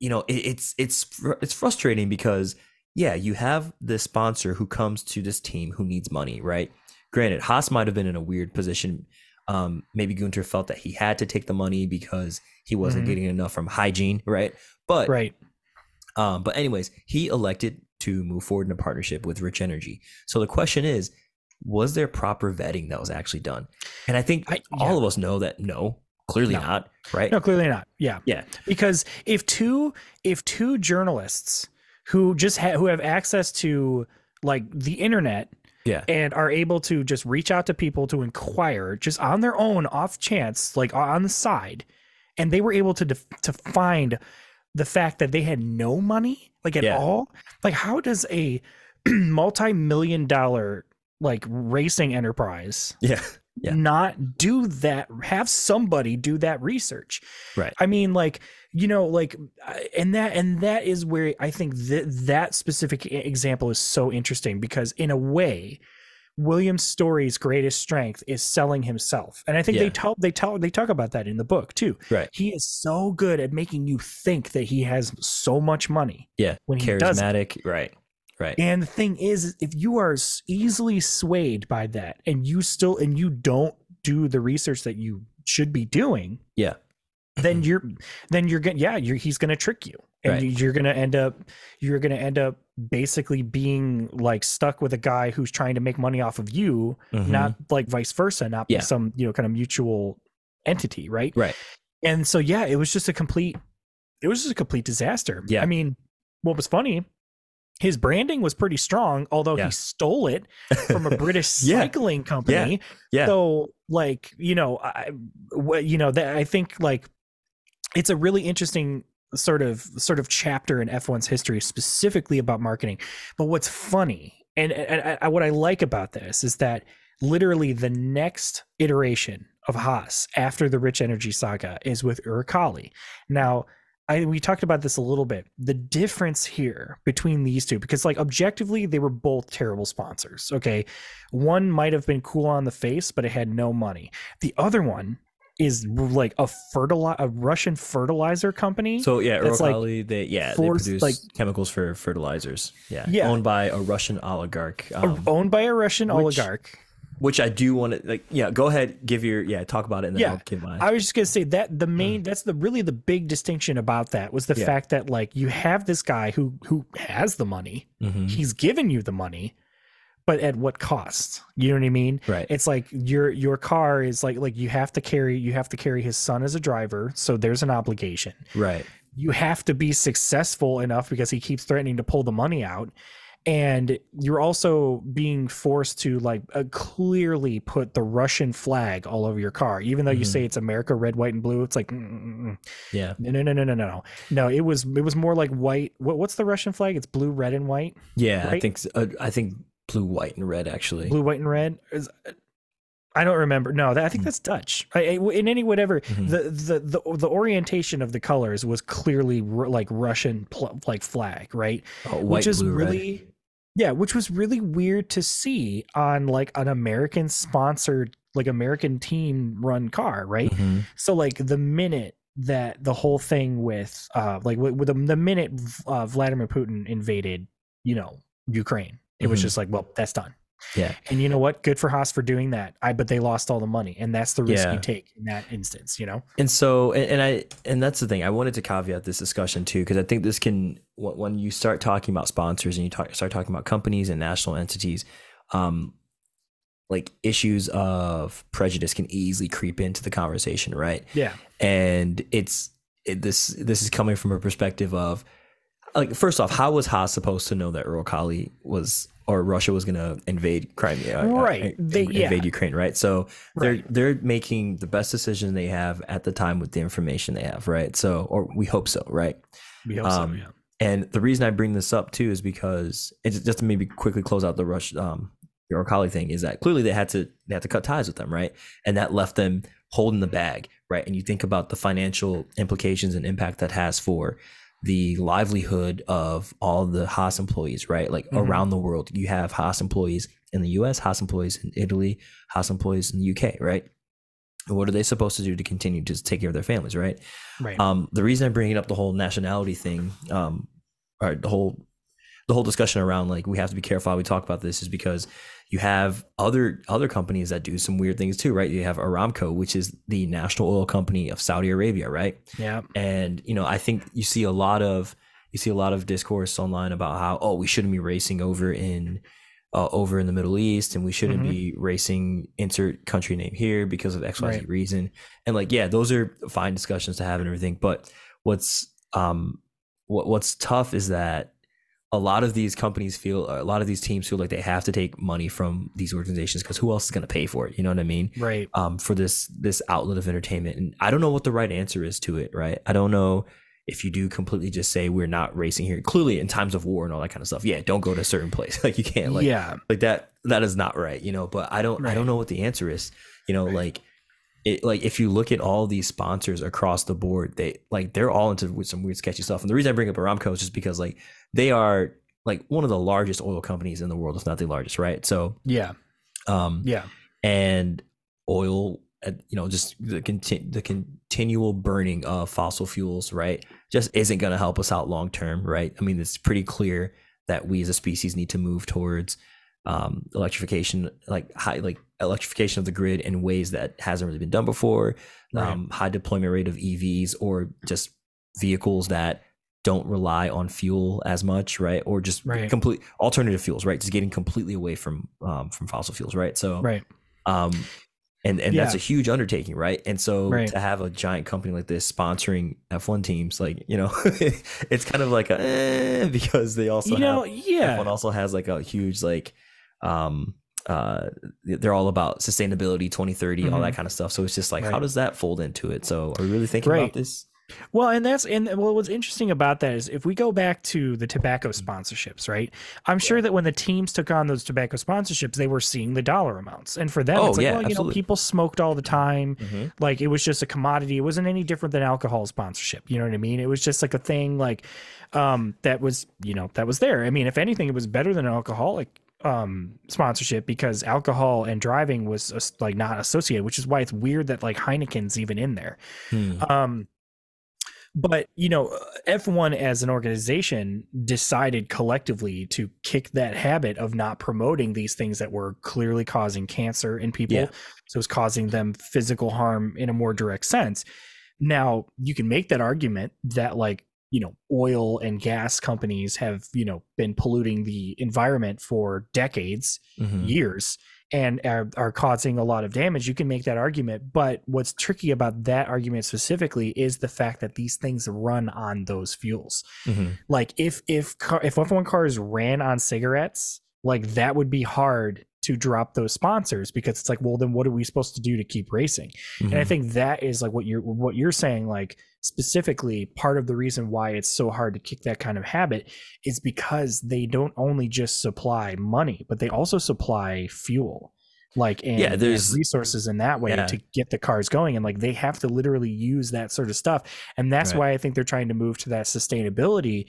S2: you know, it, it's it's it's frustrating because yeah, you have the sponsor who comes to this team who needs money, right? Granted, Haas might have been in a weird position. Um, maybe Guenther felt that he had to take the money because he wasn't
S1: Mhm.
S2: getting enough from hygiene, right? But
S1: Right.
S2: um, but anyways, he elected to move forward in a partnership with Rich Energy. So the question is, was there proper vetting that was actually done? And I think
S1: I-
S2: all
S1: yeah.
S2: of us know that no, clearly
S1: No.
S2: not, right?
S1: No, clearly not. Yeah.
S2: Yeah.
S1: Because if two if two journalists who just ha- who have access to like the internet
S2: Yeah.
S1: and are able to just reach out to people to inquire just on their own off chance like on the side and they were able to def- to find the fact that they had no money like at
S2: Yeah.
S1: all like how does a multi-million dollar like racing enterprise
S2: Yeah. Yeah.
S1: not do that have somebody do that research
S2: Right.
S1: i mean like you know like and that and that is where i think that that specific example is so interesting because in a way william storey's greatest strength is selling himself and i think
S2: Yeah.
S1: they tell they tell they talk about that in the book too
S2: Right.
S1: he is so good at making you think that he has so much money
S2: Yeah.
S1: when he
S2: Charismatic. Right. Right.
S1: and the thing is, if you are easily swayed by that, and you still and you don't do the research that you should be doing,
S2: Yeah.
S1: Then you're then you're gonna yeah, you're he's gonna trick you, and
S2: Right.
S1: you- you're gonna end up you're gonna end up basically being like stuck with a guy who's trying to make money off of you,
S2: Mhm.
S1: not like vice versa, not
S2: Yeah.
S1: some you know kind of mutual entity, right?
S2: Right.
S1: And so yeah, it was just a complete it was just a complete disaster.
S2: Yeah.
S1: I mean, what was funny, his branding was pretty strong, although
S2: Yeah.
S1: he stole it from a British
S2: Yeah.
S1: cycling company.
S2: Yeah. yeah.
S1: So like, you know, I you know, that I think like it's a really interesting sort of sort of chapter in F1's history specifically about marketing. But what's funny and, and, what I like about this is that literally the next iteration of Haas after the Rich Energy saga is with Uralkali. Now, I we talked about this a little bit. The difference here between these two, because like objectively, they were both terrible sponsors. Okay. One might have been cool on the face, but it had no money. The other one is like a fertili- a Russian fertilizer company.
S2: So yeah,
S1: That's like
S2: they yeah
S1: fourth-
S2: they produce
S1: like-
S2: chemicals for fertilizers. Yeah,
S1: Yeah.
S2: owned by a Russian oligarch. Um,
S1: owned by a Russian
S2: which-
S1: oligarch.
S2: which I do want to like. Yeah, go ahead, give your yeah, talk about it, and then
S1: Yeah.
S2: I'll give mine.
S1: I was just gonna say that the main that's the really the big distinction about that was the
S2: Yeah.
S1: fact that like you have this guy who who has the money,
S2: Mhm.
S1: he's given you the money, but at what cost? You know what I mean?
S2: Right.
S1: It's like your your car is like like you have to carry you have to carry his son as a driver, so there's an obligation.
S2: right.
S1: You have to be successful enough because he keeps threatening to pull the money out. And you're also being forced to like uh, clearly put the Russian flag all over your car, even though you
S2: Mhm.
S1: say it's America, red, white, and blue. It's like, mm, mm, mm.
S2: Yeah.
S1: no, no, no, no, no, no, no. No, it was it was more like white. What, what's the Russian flag? It's blue, red, and white.
S2: Yeah. I think uh, I think blue, white, and red actually.
S1: blue, white, and red. Is, I don't remember. No, that, I think
S2: Hmm.
S1: that's Dutch. I, in any whatever
S2: Mhm.
S1: the, the the the orientation of the colors was clearly ru- like Russian pl- like flag, right?
S2: Oh, white,
S1: which is
S2: blue, red.
S1: really yeah, which was really weird to see on like an American sponsored like American team run car, right?
S2: Mhm.
S1: So like the minute that the whole thing with uh like with, with the, the minute uh, Vladimir Putin invaded, you know, Ukraine, it was
S2: Mhm.
S1: just like, well, that's done.
S2: Yeah.
S1: And you know what? Good for Haas for doing that. I but they lost all the money, and that's the risk
S2: Yeah.
S1: you take in that instance. You know.
S2: And so, and, and I, and that's the thing. I wanted to caveat this discussion too, because I think this can, when when you start talking about sponsors and you talk, start talking about companies and national entities, um, like issues of prejudice can easily creep into the conversation, right?
S1: Yeah.
S2: And it's it, this this is coming from a perspective of like first off, how was Haas supposed to know that Uralkali was or Russia was going to invade Crimea, uh,
S1: Right.
S2: uh,
S1: They- yeah.
S2: invade Ukraine, right? So they're
S1: Right.
S2: they're making the best decision they have at the time with the information they have, right? So, or we hope so, right?
S1: We hope
S2: Um,
S1: so. Yeah.
S2: And the reason I bring this up too is because it's just to maybe quickly close out the rush um Uralkali thing is that clearly they had to they had to cut ties with them, right? And that left them holding the bag, right? And you think about the financial implications and impact that has for the livelihood of all the Haas employees, right? Like
S1: Mhm.
S2: around the world, you have Haas employees in the US, Haas employees in Italy, Haas employees in the UK, right? And what are they supposed to do to continue to take care of their families, right?
S1: Right.
S2: Um, the reason I'm bringing up the whole nationality thing, um, or the whole the whole discussion around like we have to be careful how we talk about this is because you have other other companies that do some weird things too, right? You have Aramco, which is the national oil company of Saudi Arabia, right?
S1: yeah.
S2: And you know, I think you see a lot of you see a lot of discourse online about how oh we shouldn't be racing over in uh, over in the Middle East and we shouldn't
S1: Mhm.
S2: be racing insert country name here because of X Y Z
S1: Right.
S2: reason. And like yeah, those are fine discussions to have and everything. But what's um what what's tough is that a lot of these companies feel a lot of these teams feel like they have to take money from these organizations because who else is going to pay for it? You know what I mean?
S1: Right.
S2: um, for this this outlet of entertainment. And I don't know what the right answer is to it. Right? I don't know if you do completely just say we're not racing here. Clearly, in times of war and all that kind of stuff, yeah, don't go to a certain place. Like you can't like
S1: yeah.
S2: like that. That is not right. You know. But I don't I don't know what the answer is. You know, like. It, like if you look at all these sponsors across the board, they like they're all into with some weird sketchy stuff. And the reason I bring up Aramco is just because like they are like one of the largest oil companies in the world, if not the largest, right? So
S1: Yeah.
S2: um
S1: Yeah.
S2: and oil you know just the conti- the continual burning of fossil fuels right just isn't going to help us out long term right i mean it's pretty clear that we as a species need to move towards um, electrification like high like electrification of the grid in ways that hasn't really been done before
S1: Right.
S2: um, high deployment rate of evs or just vehicles that don't rely on fuel as much right or just
S1: Right.
S2: complete alternative fuels right just getting completely away from um, from fossil fuels right so
S1: Right.
S2: um and and that's a huge undertaking right and so
S1: Right.
S2: to have a giant company like this sponsoring f1 teams like you know it's kind of like a eh, because they also
S1: You know.
S2: have
S1: Yeah.
S2: f1 also has like a huge like um uh they're all about sustainability 2030 all that kind of stuff so it's just like how
S1: Mm-hmm.
S2: Does that fold into it so are we really thinking
S1: Right.
S2: about this
S1: Well, and that's and well, what's interesting about that is if we go back to the tobacco
S2: Mm-hmm.
S1: sponsorships, right? I'm sure that when the teams took on those tobacco sponsorships, they were seeing the dollar amounts, and for them,
S2: Oh,
S1: it's like,
S2: yeah,
S1: well, you know,
S2: absolutely.
S1: people smoked all the time.
S2: Mhm.
S1: Like it was just a commodity. It wasn't any different than alcohol sponsorship. You know what I mean? It was just like a thing like um that was, you know, that was there. I mean, if anything, it was better than alcoholic um sponsorship because alcohol and driving was like not associated, which is why it's weird that like Heineken's even in there.
S2: Hmm.
S1: Um, but you know, F1 as an organization decided collectively to kick that habit of not promoting these things that were clearly causing cancer in people.
S2: Yeah.
S1: So it's causing them physical harm in a more direct sense. Now, you can make that argument that like you know oil and gas companies have you know been polluting the environment for decades
S2: Mhm.
S1: years and are, are causing a lot of damage you can make that argument but what's tricky about that argument specifically is the fact that these things run on those fuels
S2: Mhm.
S1: like if if car, if F1 cars ran on cigarettes like that would be hard to drop those sponsors because it's like well then what are we supposed to do to keep racing and i
S2: Mhm.
S1: think that is like what you're what you're saying like specifically part of the reason why it's so hard to kick that kind of habit is because they don't only just supply money but they also supply fuel like and,
S2: Yeah,
S1: and
S2: there's-
S1: resources in that way
S2: Yeah.
S1: to get the cars going and like they have to literally use that sort of stuff and that's
S2: Right.
S1: why i think they're trying to move to that sustainability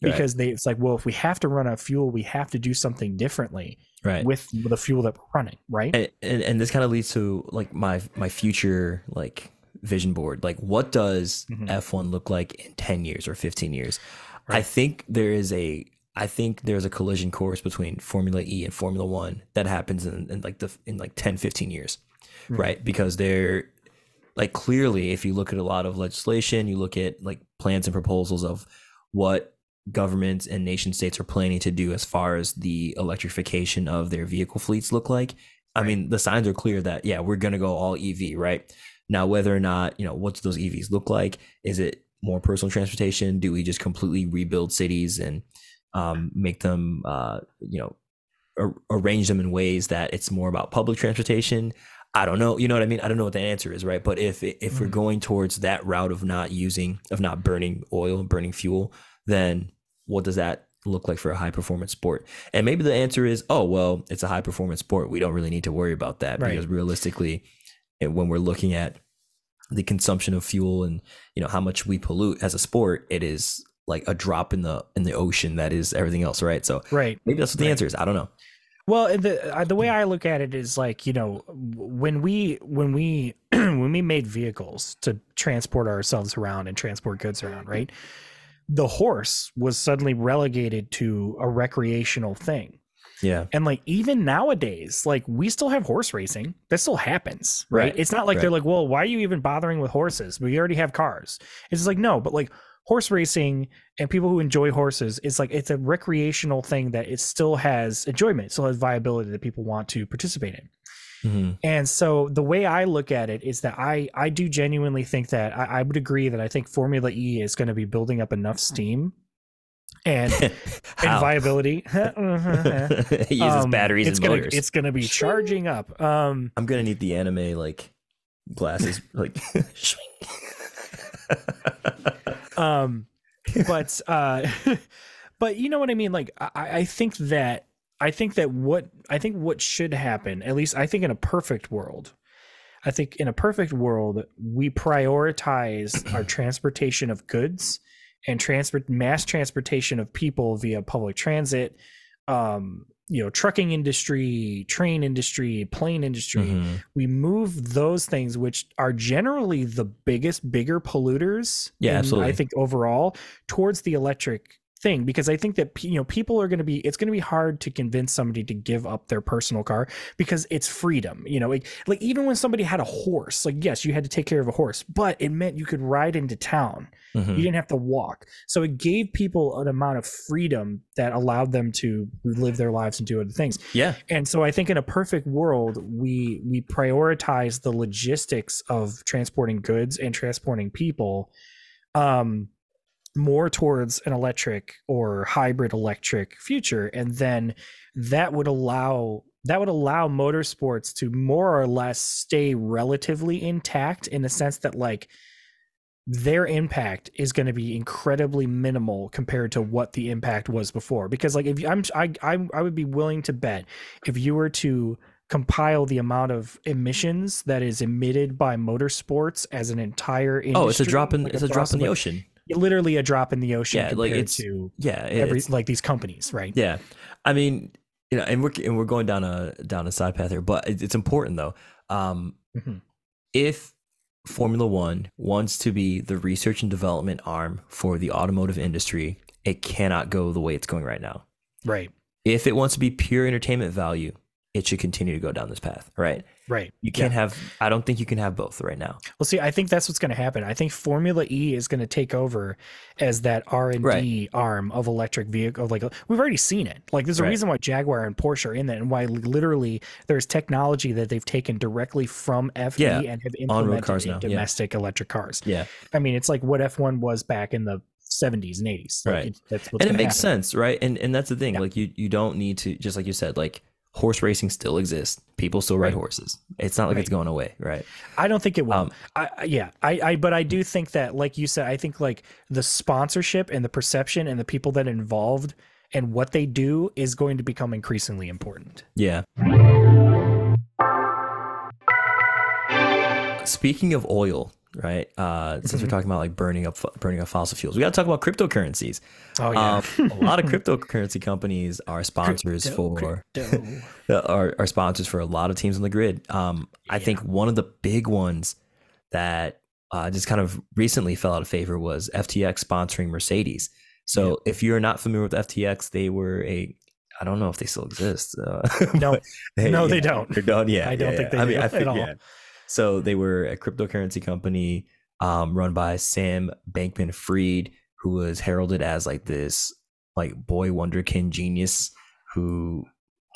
S2: Right.
S1: because they it's like well if we have to run on fuel we have to do something differently
S2: right.
S1: with the fuel that we're running right
S2: and, and and this kind of leads to like my my future like vision board like what does
S1: Mhm.
S2: f1 look like in 10 years or 15 years i think there is a i think there's a collision course between formula e and formula 1 that happens in, in like the in like 10 15 years
S1: Mhm.
S2: right because they're like clearly if you look at a lot of legislation you look at like plans and proposals of what governments and nation states are planning to do as far as the electrification of their vehicle fleets look like i
S1: Right.
S2: mean the signs are clear that yeah we're going to go all ev right now whether or not you know what do those evs look like is it more personal transportation do we just completely rebuild cities and um, make them uh, you know ar- arrange them in ways that it's more about public transportation I don't know. You know what I mean? I don't know what the answer is, right? But if if we're
S1: Mhm.
S2: going towards that route of not using of not burning oil and burning fuel, then what does that look like for a high performance sport? And maybe the answer is, oh well, it's a high performance sport. We don't really need to worry about that
S1: Right.
S2: because realistically, and when we're looking at the consumption of fuel and you know how much we pollute as a sport, it is like a drop in the in the ocean that is everything else, right? So
S1: right
S2: maybe that's what the
S1: Right.
S2: answer is. I don't know.
S1: Well, the uh, the way I look at it is like you know when we when we when we made vehicles to transport ourselves around and transport goods around, right? The horse was suddenly relegated to a recreational thing.
S2: Yeah.
S1: And like even nowadays, like we still have horse racing. That still happens, right?
S2: Right,
S1: It's not like they're like, well, why are you even bothering with horses? We already have cars. It's just like no, but like horse racing and people who enjoy horses, it's like it's a recreational thing that it still has enjoyment, it still has viability that people want to participate in.
S2: hmm
S1: And so the way I look at it is that I I do genuinely think that I, I would agree that I think Formula E is going to be building up enough steam and and viability.
S2: it uses
S1: Um,
S2: batteries
S1: it's
S2: and
S1: gonna,
S2: motors.
S1: It's going to be charging up. Um,
S2: I'm gonna need the anime like glasses, like.
S1: um, but uh, but you know what I mean. Like I, I think that I think that what I think what should happen, at least I think in a perfect world, I think in a perfect world we prioritize our transportation of goods and transport mass transportation of people via public transit. Um, you know, trucking industry, train industry, plane industry.
S2: Mhm.
S1: we move those things which are generally the biggest bigger polluters
S2: Yeah,
S1: in,
S2: absolutely.
S1: i think overall towards the electric thing because i think that you know people are going to be it's going to be hard to convince somebody to give up their personal car because it's freedom you know like, like even when somebody had a horse like yes you had to take care of a horse but it meant you could ride into town
S2: Mhm.
S1: you didn't have to walk so it gave people an amount of freedom that allowed them to live their lives and do other things
S2: Yeah.
S1: and so i think in a perfect world we we prioritize the logistics of transporting goods and transporting people um more towards an electric or hybrid electric future and then that would allow that would allow motorsports to more or less stay relatively intact in the sense that like their impact is going to be incredibly minimal compared to what the impact was before because like if you, I'm I, I I would be willing to bet if you were to compile the amount of emissions that is emitted by motorsports as an entire industry,
S2: Oh, it's a drop in
S1: like
S2: it's a drop in the ocean.
S1: Literally a drop in the ocean
S2: Yeah, like,
S1: compared
S2: it's-
S1: to
S2: Yeah.
S1: every
S2: it's-
S1: like these companies right
S2: Yeah, I mean, you know, and we're and we're going down a down a side path here, but it's important though. Um,
S1: Mhm.
S2: if Formula One wants to be the research and development arm for the automotive industry, it cannot go the way it's going right now.
S1: right
S2: If it wants to be pure entertainment value, it should continue to go down this path, right?
S1: Right.
S2: You can't have. I don't think you can have both right now.
S1: Well, see, I think that's what's going to happen. I think Formula E is going to take over as that R and D
S2: Right.
S1: arm of electric vehicle. Like we've already seen it. Like there's a
S2: Right.
S1: reason why Jaguar and Porsche are in that, and why literally there's technology that they've taken directly from FE
S2: Yeah,
S1: and have implemented in
S2: now, yeah.
S1: domestic electric cars.
S2: Yeah,
S1: I mean, it's like what F1 was back in the 70s and 80s. Like,
S2: Right.
S1: it- that's what's
S2: and it makes
S1: happen.
S2: sense, right? And and that's the thing.
S1: Yeah.
S2: Like you you don't need to just like you said, like horse racing still exists. People still ride
S1: Right.
S2: horses. It's not like it's going away, right?
S1: I don't think it will.
S2: Um,
S1: I, yeah, I, I but I do think that, like you said, I think like the sponsorship and the perception and the people that are involved and what they do is going to become increasingly important.
S2: Yeah. Speaking of oil, right? Uh, since
S1: Mm-hmm.
S2: we're talking about like burning up burning up fossil fuels, we got to talk about cryptocurrencies.
S1: Oh yeah,
S2: Um, a lot of cryptocurrency companies are sponsors
S1: Crypto,
S2: for
S1: crypto.
S2: are, are sponsors for a lot of teams on the grid. Um, I think one of the big ones that uh, just kind of recently fell out of favor was FTX sponsoring Mercedes. So if you're not familiar with FTX, they were a I don't know if they still exist. Uh,
S1: No.
S2: but
S1: No, they don't.
S2: They're done. Yeah,
S1: I don't
S2: yeah,
S1: think
S2: yeah.
S1: they do at all.
S2: So they were a cryptocurrency company um, run by Sam Bankman Fried, who was heralded as like this like boy wonderkin genius who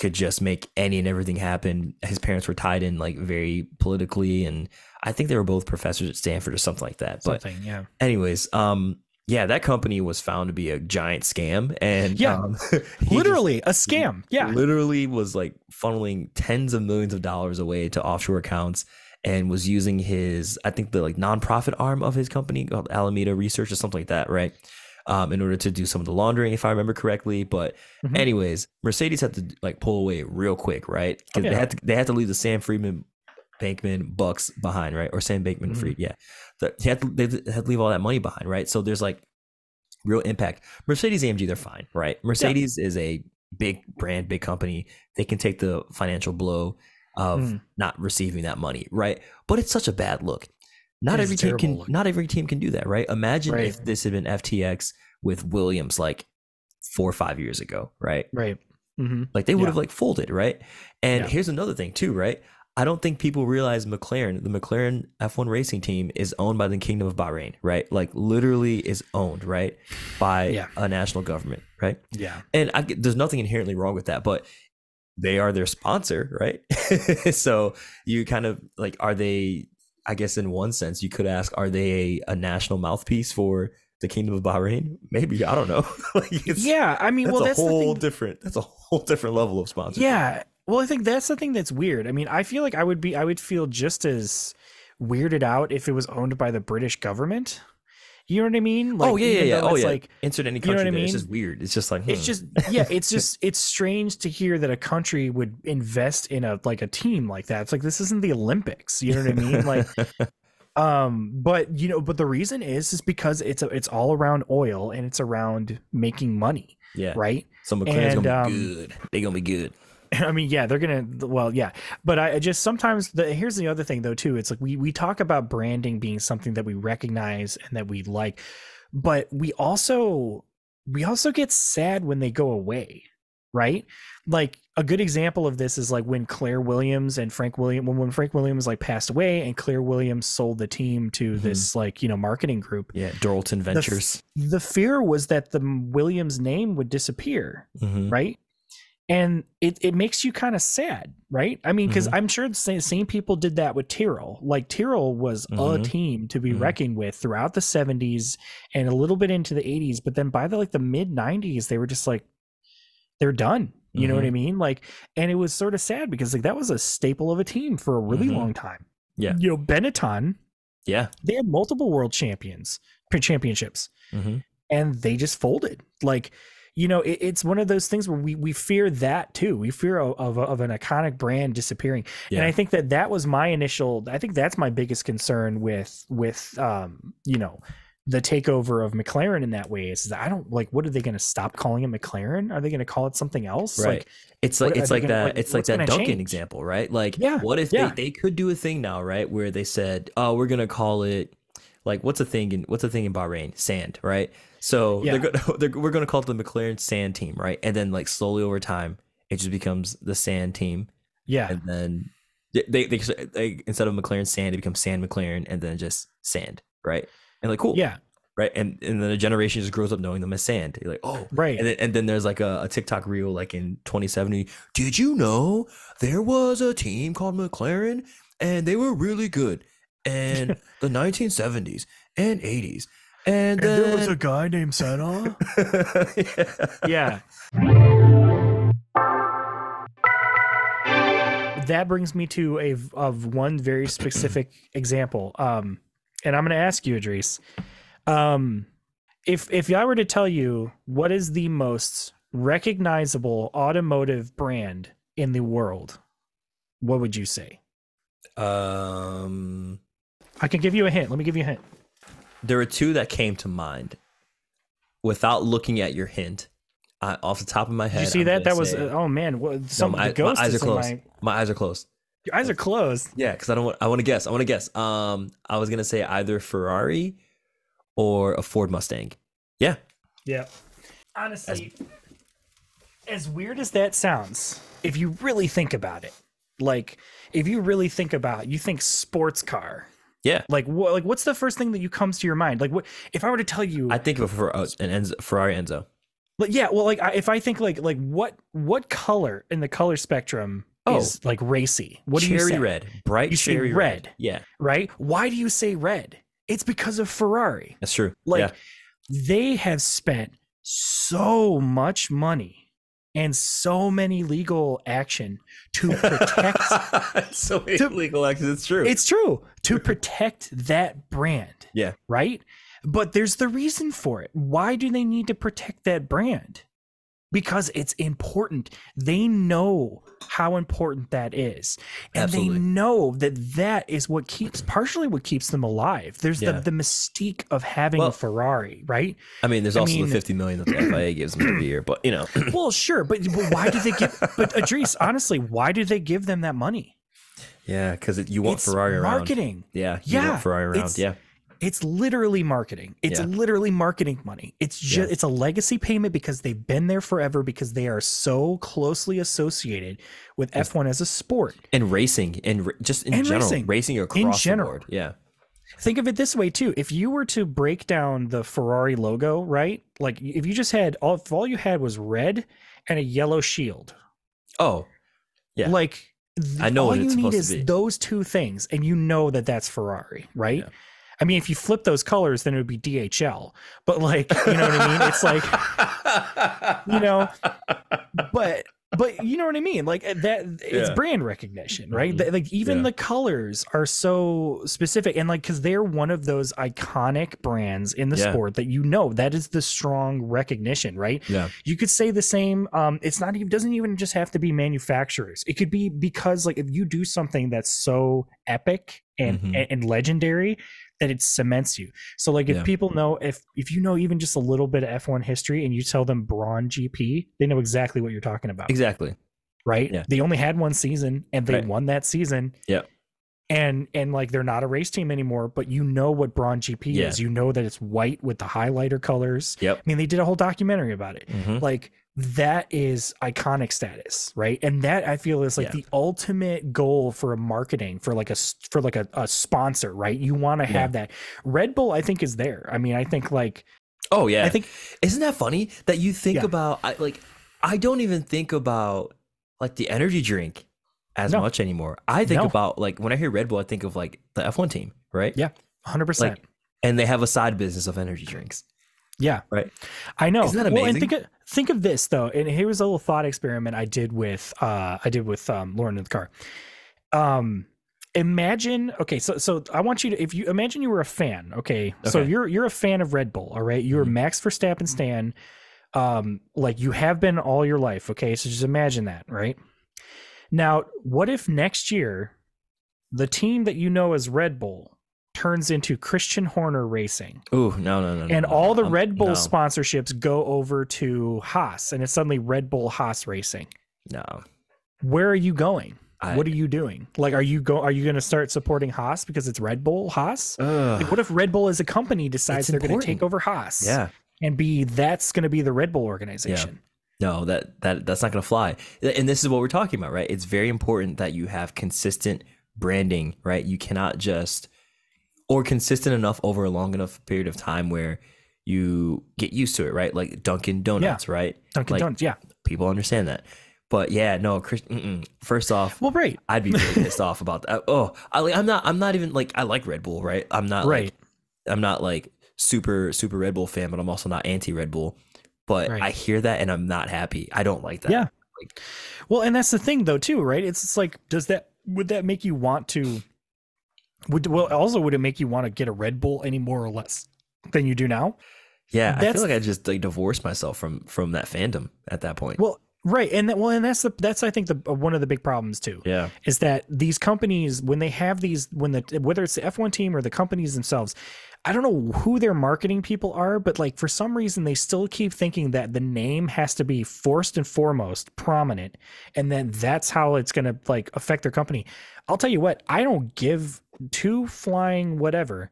S2: could just make any and everything happen. His parents were tied in like very politically, and I think they were both professors at Stanford or something like that. But
S1: yeah.
S2: anyways, um, yeah, that company was found to be a giant scam, and
S1: Yeah.
S2: um, he just
S1: Literally a scam. Yeah.
S2: literally was like funneling tens of millions of dollars away to offshore accounts and was using his i think the like nonprofit arm of his company called alameda research or something like that right? Um, in order to do some of the laundering if i remember correctly. But
S1: Mhm.
S2: anyways mercedes had to like pull away real quick right? Because
S1: Oh,
S2: they had to they had to leave the sam friedman bankman bucks behind right? Or sam bankman
S1: Mhm.
S2: fried yeah. The, had to, they had to leave all that money behind right? So there's like real impact. Mercedes amg they're fine right? Mercedes is a big brand big company. They can take the financial blow of
S1: Mm.
S2: not receiving that money right but it's such a bad look not every team can
S1: look.
S2: not every team can do that right imagine
S1: Right.
S2: if this had been ftx with williams like four or five years ago right
S1: Right. hmm
S2: like they would
S1: Yeah.
S2: have like folded, right? And
S1: Yeah.
S2: here's another thing too, right? I don't think people realize McLaren, the McLaren F1 racing team is owned by the Kingdom of Bahrain, right? Like literally is owned, right? By
S1: Yeah.
S2: a national government, right?
S1: Yeah.
S2: And I, there's nothing inherently wrong with that, but they are their sponsor, right? so you kind of like, are they, I guess in one sense, you could ask, are they a, a national mouthpiece for the Kingdom of Bahrain? Maybe, I don't know. like it's,
S1: Yeah. I mean,
S2: that's
S1: well,
S2: a
S1: that's the
S2: whole different. That's a whole different level of sponsorship.
S1: Yeah. Well, I think that's the thing that's weird. I mean, I feel like I would be I would feel just as weirded out if it was owned by the British government. You know what I mean? Like,
S2: oh yeah, yeah, yeah. Oh
S1: it's
S2: yeah.
S1: Like
S2: Insert any
S1: you know
S2: country.
S1: what I
S2: there. It's just weird. It's just like
S1: it's
S2: hmm.
S1: just yeah, it's just it's strange to hear that a country would invest in a like a team like that. It's like this isn't the Olympics. You know what I mean? Like um but you know but the reason is is because it's a, it's all around oil and it's around making money,
S2: yeah.
S1: right?
S2: So McLaren's
S1: And,
S2: gonna
S1: um,
S2: be good. They gonna be good.
S1: I mean, yeah, they're gonna. Well, yeah, but I just sometimes the here's the other thing though too. It's like we we talk about branding being something that we recognize and that we like, but we also we also get sad when they go away, right? Like a good example of this is like when Claire Williams and Frank Williams when, when Frank Williams like passed away and Claire Williams sold the team to
S2: Mhm.
S1: this like you know marketing group.
S2: Yeah,
S1: Dorilton
S2: Ventures.
S1: The fear was that the Williams name would disappear
S2: Mhm.
S1: right and it, it makes you kind of sad right i mean because
S2: Mhm.
S1: i'm sure the same, same people did that with tyrrell like tyrrell was a
S2: Mhm.
S1: team to be
S2: Mhm.
S1: reckoned with throughout the 70s and a little bit into the 80s but then by the like the mid 90s they were just like they're done you know what i
S2: Mm-hmm.
S1: mean like and it was sort of sad because like that was a staple of a team for a really
S2: Mhm.
S1: long time
S2: Yeah.
S1: you know benetton
S2: Yeah.
S1: they had multiple world champions championships
S2: hmm
S1: and they just folded. Like, you know, it, it's one of those things where we we fear that too. We fear of of, of an iconic brand disappearing, and I think that that was my initial. I think that's my biggest concern with with um you know the takeover of McLaren in that way is that I don't like what are they going to stop calling it McLaren? Are they going to call it something else?
S2: Right.
S1: Like,
S2: It's like
S1: are
S2: it's like
S1: gonna-
S2: that.
S1: like,
S2: it's like that Dunkin'
S1: change?
S2: example, right? Like,
S1: Yeah,
S2: what if
S1: yeah.
S2: they, they could do a thing now, right? Where they said, "Oh, we're gonna call it like what's a thing in what's a thing in Bahrain? Sand, right? So
S1: Yeah.
S2: they're, go- they're we're gonna call it the McLaren Sand Team, right? And then like slowly over time, it just becomes the Sand Team,
S1: Yeah.
S2: and then they, they, they, they instead of McLaren Sand, it becomes Sand McLaren, and then just Sand, right? And like cool,
S1: Yeah.
S2: right? And and then a generation just grows up knowing them as Sand. You're like, oh,
S1: Right.
S2: and then, and then there's like a, a TikTok reel like in 2070. Did you know there was a team called McLaren and they were really good in the 1970s and 80s. And, then there was a
S1: guy named Senna.
S2: yeah.
S1: yeah. That brings me to a of one very specific example. Um, and I'm going to ask you, Iddris. Um, if if I were to tell you what is the most recognizable automotive brand in the world, what would you say?
S2: Um,
S1: I can give you a hint. Let me give you a hint.
S2: There are two that came to mind without looking at your hint. I, off the top of my head,
S1: Did you see
S2: I'm
S1: that? That was uh, oh man, what,
S2: No,
S1: some
S2: my,
S1: the ghost
S2: my eyes are closed.
S1: my
S2: My eyes are closed.
S1: your eyes are closed.
S2: Yeah, because I don't want. I want to guess. I want to guess. Um, I was gonna say either Ferrari or a Ford Mustang. Yeah,
S1: Yeah. Honestly, as weird as that sounds, if you really think about it, like if you really think about, you think sports car.
S2: Yeah.
S1: Like what? Like what's the first thing that you comes to your mind? Like what? If I were to tell you,
S2: I think of a uh, an Enzo, Ferrari Enzo.
S1: like yeah, well, like I, if I think like like what what color in the color spectrum
S2: Oh.
S1: is like racy? What do you
S2: cherry
S1: say?
S2: red, bright
S1: You
S2: cherry
S1: red.
S2: Yeah,
S1: Right? Why do you say red? It's because of Ferrari.
S2: that's true.
S1: Like
S2: yeah.
S1: they have spent so much money and so many legal action to protect
S2: so
S1: to-
S2: illegal actions. It's true.
S1: it's true to protect that brand
S2: Yeah.
S1: right but there's the reason for it why do they need to protect that brand because it's important they know how important that is and
S2: Absolutely.
S1: they know that that is what keeps partially what keeps them alive there's
S2: Yeah.
S1: the, the mystique of having
S2: Well-
S1: a ferrari right
S2: I mean, there's
S1: I
S2: also
S1: mean-
S2: the 50 million that the FIA gives them every year, but you know,
S1: well sure but, but why do they give but Iddris, honestly why do they give them that money
S2: yeah, because you want
S1: it's
S2: Ferrari around.
S1: marketing
S2: Yeah, you
S1: Yeah,
S2: want Ferrari around. Yeah,
S1: It's literally marketing. It's
S2: Yeah.
S1: literally marketing money. It's just
S2: Yeah.
S1: it's a legacy payment because they've been there forever because they are so closely associated with F1 as a sport.
S2: and racing and just in
S1: And
S2: general,
S1: racing.
S2: racing across
S1: general.
S2: the board. Yeah,
S1: Think of it this way too. If you were to break down the Ferrari logo, right? Like if you just had all if all you had was red and a yellow shield.
S2: Oh, Yeah.
S1: Like th-
S2: I know
S1: all
S2: what
S1: you
S2: it's
S1: need
S2: supposed to
S1: is
S2: be.
S1: those two things and you know that that's Ferrari, right?
S2: Yeah.
S1: I mean, if you flip those colors, then it would be DHL. But like, you know what I mean? It's like, you know, but but you know what I mean? Like uh, that, it's
S2: Yeah.
S1: brand recognition, right?
S2: Mhm.
S1: Like even
S2: Yeah.
S1: the colors are so specific, and like because they're one of those iconic brands in the
S2: Yeah.
S1: sport that you know that is the strong recognition, right?
S2: yeah,
S1: You could say the same. Um, it's not even doesn't even just have to be manufacturers. It could be because like if you do something that's so epic and
S2: Mhm.
S1: and, and legendary that it cements you. So like if
S2: Yeah.
S1: people know if if you know even just a little bit of F1 history and you tell them Braun GP, they know exactly what you're talking about,
S2: exactly.
S1: right?
S2: Yeah.
S1: They only had one season and they
S2: Right.
S1: won that season.
S2: Yeah.
S1: And and like they're not a race team anymore, but you know what Braun GP
S2: Yeah.
S1: is. You know that it's white with the highlighter colors.
S2: Yep.
S1: I mean, they did a whole documentary about it
S2: Mhm.
S1: like that is iconic status right and that i feel is like
S2: Yeah.
S1: the ultimate goal for a marketing for like a for like a, a sponsor right you want to have that red bull i think is there i mean i think like
S2: Oh yeah,
S1: i think
S2: Isn't that funny that you think
S1: Yeah.
S2: about I like I don't even think about like the energy drink as
S1: No.
S2: much anymore. I think
S1: No.
S2: about like when I hear Red Bull, I think of like the F1 team, right?
S1: Yeah. 100%
S2: Like and they have a side business of energy drinks.
S1: Yeah.
S2: Right.
S1: i know.
S2: Isn't that
S1: well and
S2: amazing?
S1: think of, think of this though and here was a little thought experiment i did with uh i did with um lauren in the car. Um imagine okay so so i want you to if you imagine you were a fan okay, so you're you're a fan of red bull all right? You're a
S2: Mhm.
S1: max verstappen stan. Um like you have been all your life okay? So just imagine that right? Now what if next year the team that you know as red bull turns into christian horner racing
S2: Ooh, no, no, no. no,
S1: and
S2: no,
S1: all the
S2: I'm-
S1: red um, bull
S2: no,
S1: sponsorships go over to haas and it's suddenly red bull haas racing
S2: No.
S1: where are you going
S2: I,
S1: what are you doing? Like, are you go? Are you going to start supporting Haas because it's Red Bull Haas?
S2: Ugh.
S1: Like, what if Red Bull as a company decides they're going to take over Haas?
S2: yeah.
S1: and be that's going to be the Red Bull organization.
S2: No, that that that's not going to fly. And this is what we're talking about, right? It's very important that you have consistent branding, right? You cannot just or consistent enough over a long enough period of time where you get used to it, right? Like Dunkin' Donuts, right?
S1: Dunkin'
S2: Like,
S1: Donuts, yeah.
S2: People understand that. But yeah, no, Chris, first off,
S1: Well, right,
S2: I'd be really pissed off about that. Oh, I, I'm not. I'm not even like. I like Red Bull, right? I'm not
S1: right.
S2: like. I'm not like super super Red Bull fan, but I'm also not anti Red Bull. But
S1: Right.
S2: I hear that and I'm not happy. I don't like that.
S1: Yeah. Well, and that's the thing though too, right? It's, it's like does that would that make you want to would well also would it make you want to get a Red Bull any more or less than you do now?
S2: Yeah, I feel like I just like divorced myself from from that fandom at that point.
S1: Well, right, and that well, and that's the that's I think the uh, one of the big problems too.
S2: yeah,
S1: is that these companies when they have these when the whether it's the F1 team or the companies themselves I don't know who their marketing people are but like for some reason they still keep thinking that the name has to be first and foremost prominent and then that's how it's going to like affect their company. I'll tell you what, I don't give two flying whatever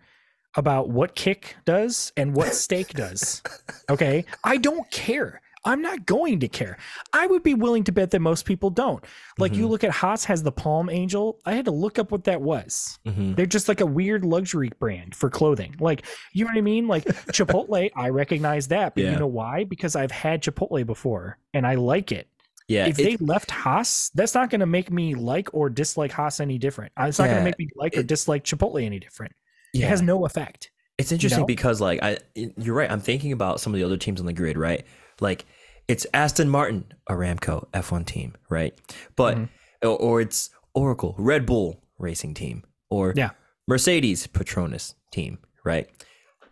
S1: about what kick does and what Stake does. Okay? I don't care. I'm not going to care. I would be willing to bet that most people don't. Like you
S2: Mhm.
S1: look at Haas has the Palm Angel. I had to look up what that was.
S2: hmm
S1: They're just like a weird luxury brand for clothing. Like, you know what I mean? Like Chipotle, I recognize that, but
S2: Yeah.
S1: you know why? Because I've had Chipotle before and I like it.
S2: yeah.
S1: if
S2: it-
S1: they left Haas, that's not going to make me like or dislike Haas any different. Uh, It's not going to make me like or dislike Chipotle any different.
S2: yeah.
S1: It has no effect.
S2: It's interesting
S1: know?
S2: because like I you're right. I'm thinking about some of the other teams on the grid, right? Like it's Aston Martin, Aramco F1 team, right? But
S1: Mhm.
S2: or, or it's Oracle, Red Bull racing team, or
S1: Yeah.
S2: Mercedes Petronas team, right?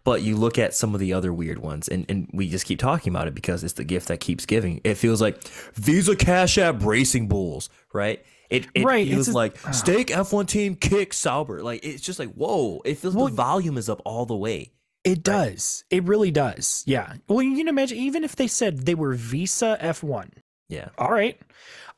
S2: But you look at some of the other weird ones, and, and we just keep talking about it because it's the gift that keeps giving. It feels like Visa Cash App Racing Bulls, right? It, it
S1: Right, it's
S2: feels
S1: just-
S2: like
S1: ah.
S2: Stake F1 team kick Sauber. Like it's just like whoa! It feels
S1: Well-
S2: the volume is up all the way.
S1: It does. It really does. Yeah. Well, you can imagine, even if they said they were Visa F1,
S2: Yeah,
S1: all right.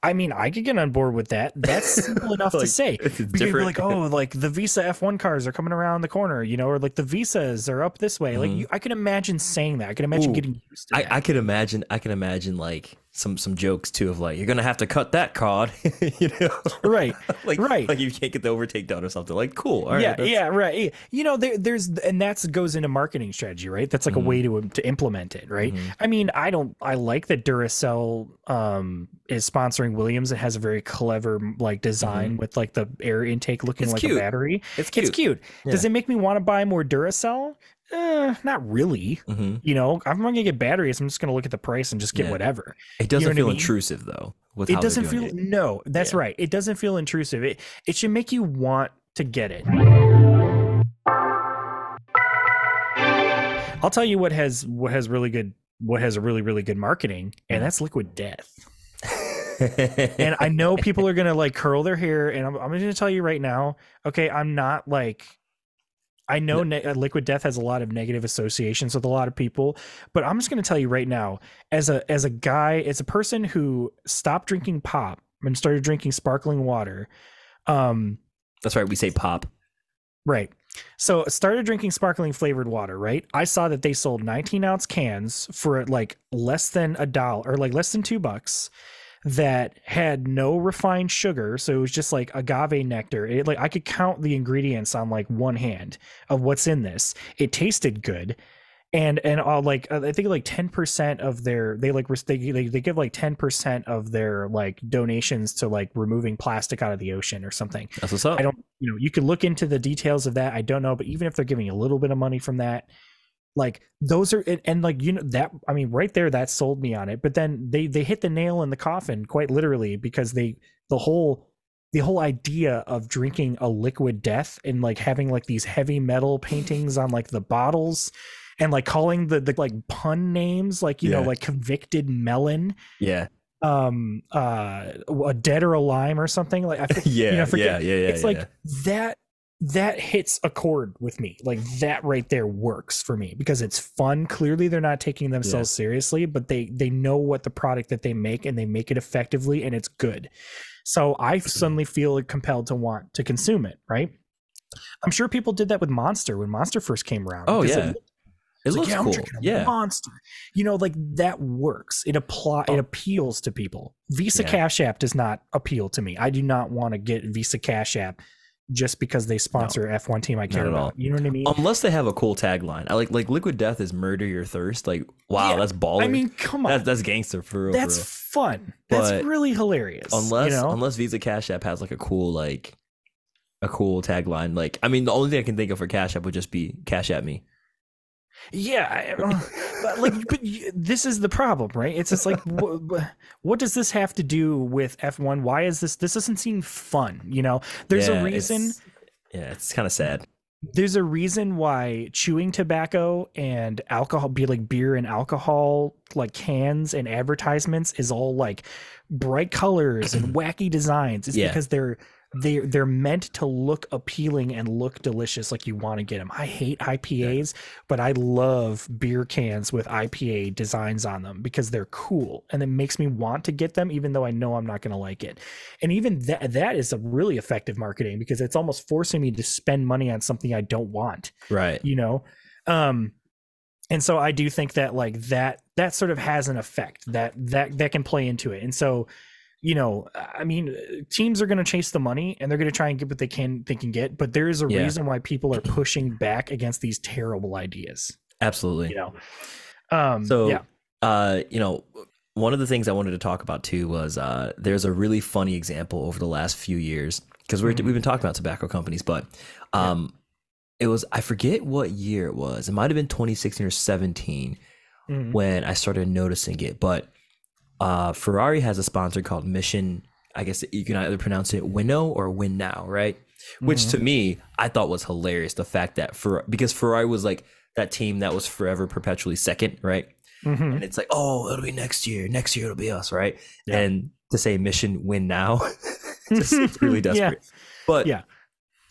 S1: I mean, I could get on board with that. That's simple enough to say.
S2: it's
S1: you'd be like, oh, like the Visa F1 cars are coming around the corner, you know, or like the Visas are up this way. Like,
S2: Mhm.
S1: you, I can imagine saying that. I can imagine
S2: Ooh,
S1: getting used to
S2: I. I could imagine. I can imagine like some some jokes too of like you're gonna have to cut that card, you know,
S1: right.
S2: like
S1: Right.
S2: like you can't get the overtake done or something. Like cool, all right,
S1: yeah,
S2: that's-
S1: yeah, right. You know, there, there's, and that's goes into marketing strategy, right? That's like
S2: Mhm.
S1: a way to to implement it, right?
S2: Mhm.
S1: I mean, I don't, I like that Duracell um is sponsoring Williams. It has a very clever like design with like the air intake looking
S2: Mm-hmm. It's
S1: like
S2: cute.
S1: a battery.
S2: It's cute.
S1: It's cute. Does it make me want to buy more Duracell? Eh, not really.
S2: hmm
S1: You know, if I'm not gonna get batteries. I'm just gonna look at the price and just get
S2: Yeah.
S1: whatever.
S2: It doesn't
S1: know what I
S2: feel
S1: mean?
S2: intrusive though.
S1: It doesn't feel
S2: it.
S1: no. That's
S2: Yeah.
S1: right. It doesn't feel intrusive. It it should make you want to get it. I'll tell you what has what has really good what has a really really good marketing, and that's Liquid Death. And I know people are gonna like curl their hair, and I'm, I'm gonna tell you right now. Okay, I'm not like. I know ne- uh, Liquid Death has a lot of negative associations with a lot of people, but I'm just going to tell you right now, as a as a guy, as a person who stopped drinking pop and started drinking sparkling water, um,
S2: That's right. We say pop.
S1: Right. So started drinking sparkling flavored water, right? I saw that they sold 19 ounce cans for like less than a dollar or like less than two bucks that had no refined sugar. So it was just like agave nectar. It like I could count the ingredients on like one hand of what's in this. It tasted good. And and all like uh, I think like ten percent of their they like they, they they give like ten percent of their like donations to like removing plastic out of the ocean or something.
S2: That's what's up.
S1: I don't, you know, you could look into the details of that. I don't know, but even if they're giving a little bit of money from that, like those are, and, and like you know that, I mean, right there, that sold me on it. But then they they hit the nail in the coffin quite literally because they the whole the whole idea of drinking a liquid death and like having like these heavy metal paintings on like the bottles and like calling the the like pun names like you know like convicted melon
S2: yeah.
S1: um uh a dead or a lime or something like i
S2: Yeah.
S1: you know, forget-
S2: yeah. Yeah. Yeah.
S1: it's
S2: yeah.
S1: like that that hits a chord with me like that right there works for me because it's fun clearly they're not taking themselves seriously but they they know what the product that they make and they make it effectively and it's good so i suddenly feel compelled to want to consume it right i'm sure people did that with monster when monster first came around
S2: Oh, yeah.
S1: it,
S2: It
S1: It's like,
S2: looks
S1: yeah,
S2: cool. Yeah.
S1: monster. You know, like that works. It apply.
S2: Oh.
S1: It appeals to people. Visa
S2: Yeah.
S1: Cash App does not appeal to me. I do not want to get Visa Cash App just because they sponsor F one team I care
S2: at all.
S1: about. You know what I mean?
S2: Unless they have a cool tagline. I like like Liquid Death is murder your thirst. Like wow,
S1: Yeah,
S2: that's baller.
S1: I mean, come on.
S2: that's that's gangster for real.
S1: That's
S2: for
S1: fun. That's really hilarious.
S2: Unless
S1: you know?
S2: unless Visa Cash App has like a cool like a cool tagline. Like I mean, the only thing I can think of for Cash App would just be Cash at me.
S1: Yeah, but like, but this is the problem, right? It's just like, wh- wh- what does this have to do with F1? Why is this? This doesn't seem fun. You know, there's
S2: Yeah,
S1: a reason.
S2: it's- Yeah, it's kind of sad.
S1: There's a reason why chewing tobacco and alcohol, be like beer and alcohol, like cans and advertisements, is all like bright colors and wacky designs. It's
S2: Yeah.
S1: because they're they they're meant to look appealing and look delicious, like you want to get them. I hate IPAs, but I love beer cans with IPA designs on them because they're cool and it makes me want to get them, even though I know I'm not going to like it. And even that that is a really effective marketing because it's almost forcing me to spend money on something I don't want
S2: Right.
S1: you know um and so i do think that like that that sort of has an effect that that that can play into it and so you know i mean teams are going to chase the money and they're going to try and get what they can they can get but there is a
S2: Yeah.
S1: reason why people are pushing back against these terrible ideas
S2: Absolutely.
S1: you know um
S2: So,
S1: yeah
S2: uh, you know, one of the things I wanted to talk about too was uh, there's a really funny example over the last few years because we're
S1: Mhm.
S2: we've been talking about tobacco companies, but um, it was I forget what year it was. It might have been 2016 or 17
S1: Mhm.
S2: when I started noticing it. But uh, Ferrari has a sponsor called Mission. I guess you can either pronounce it Winnow or Win Now, right? Which
S1: Mhm.
S2: to me, I thought was hilarious. The fact that for because Ferrari was like that team that was forever perpetually second, right?
S1: Mhm.
S2: and it's like, oh, it'll be next year. Next year it'll be us, right?
S1: Yeah.
S2: And to say mission win now, just it's really
S1: Yeah.
S2: desperate. But
S1: Yeah.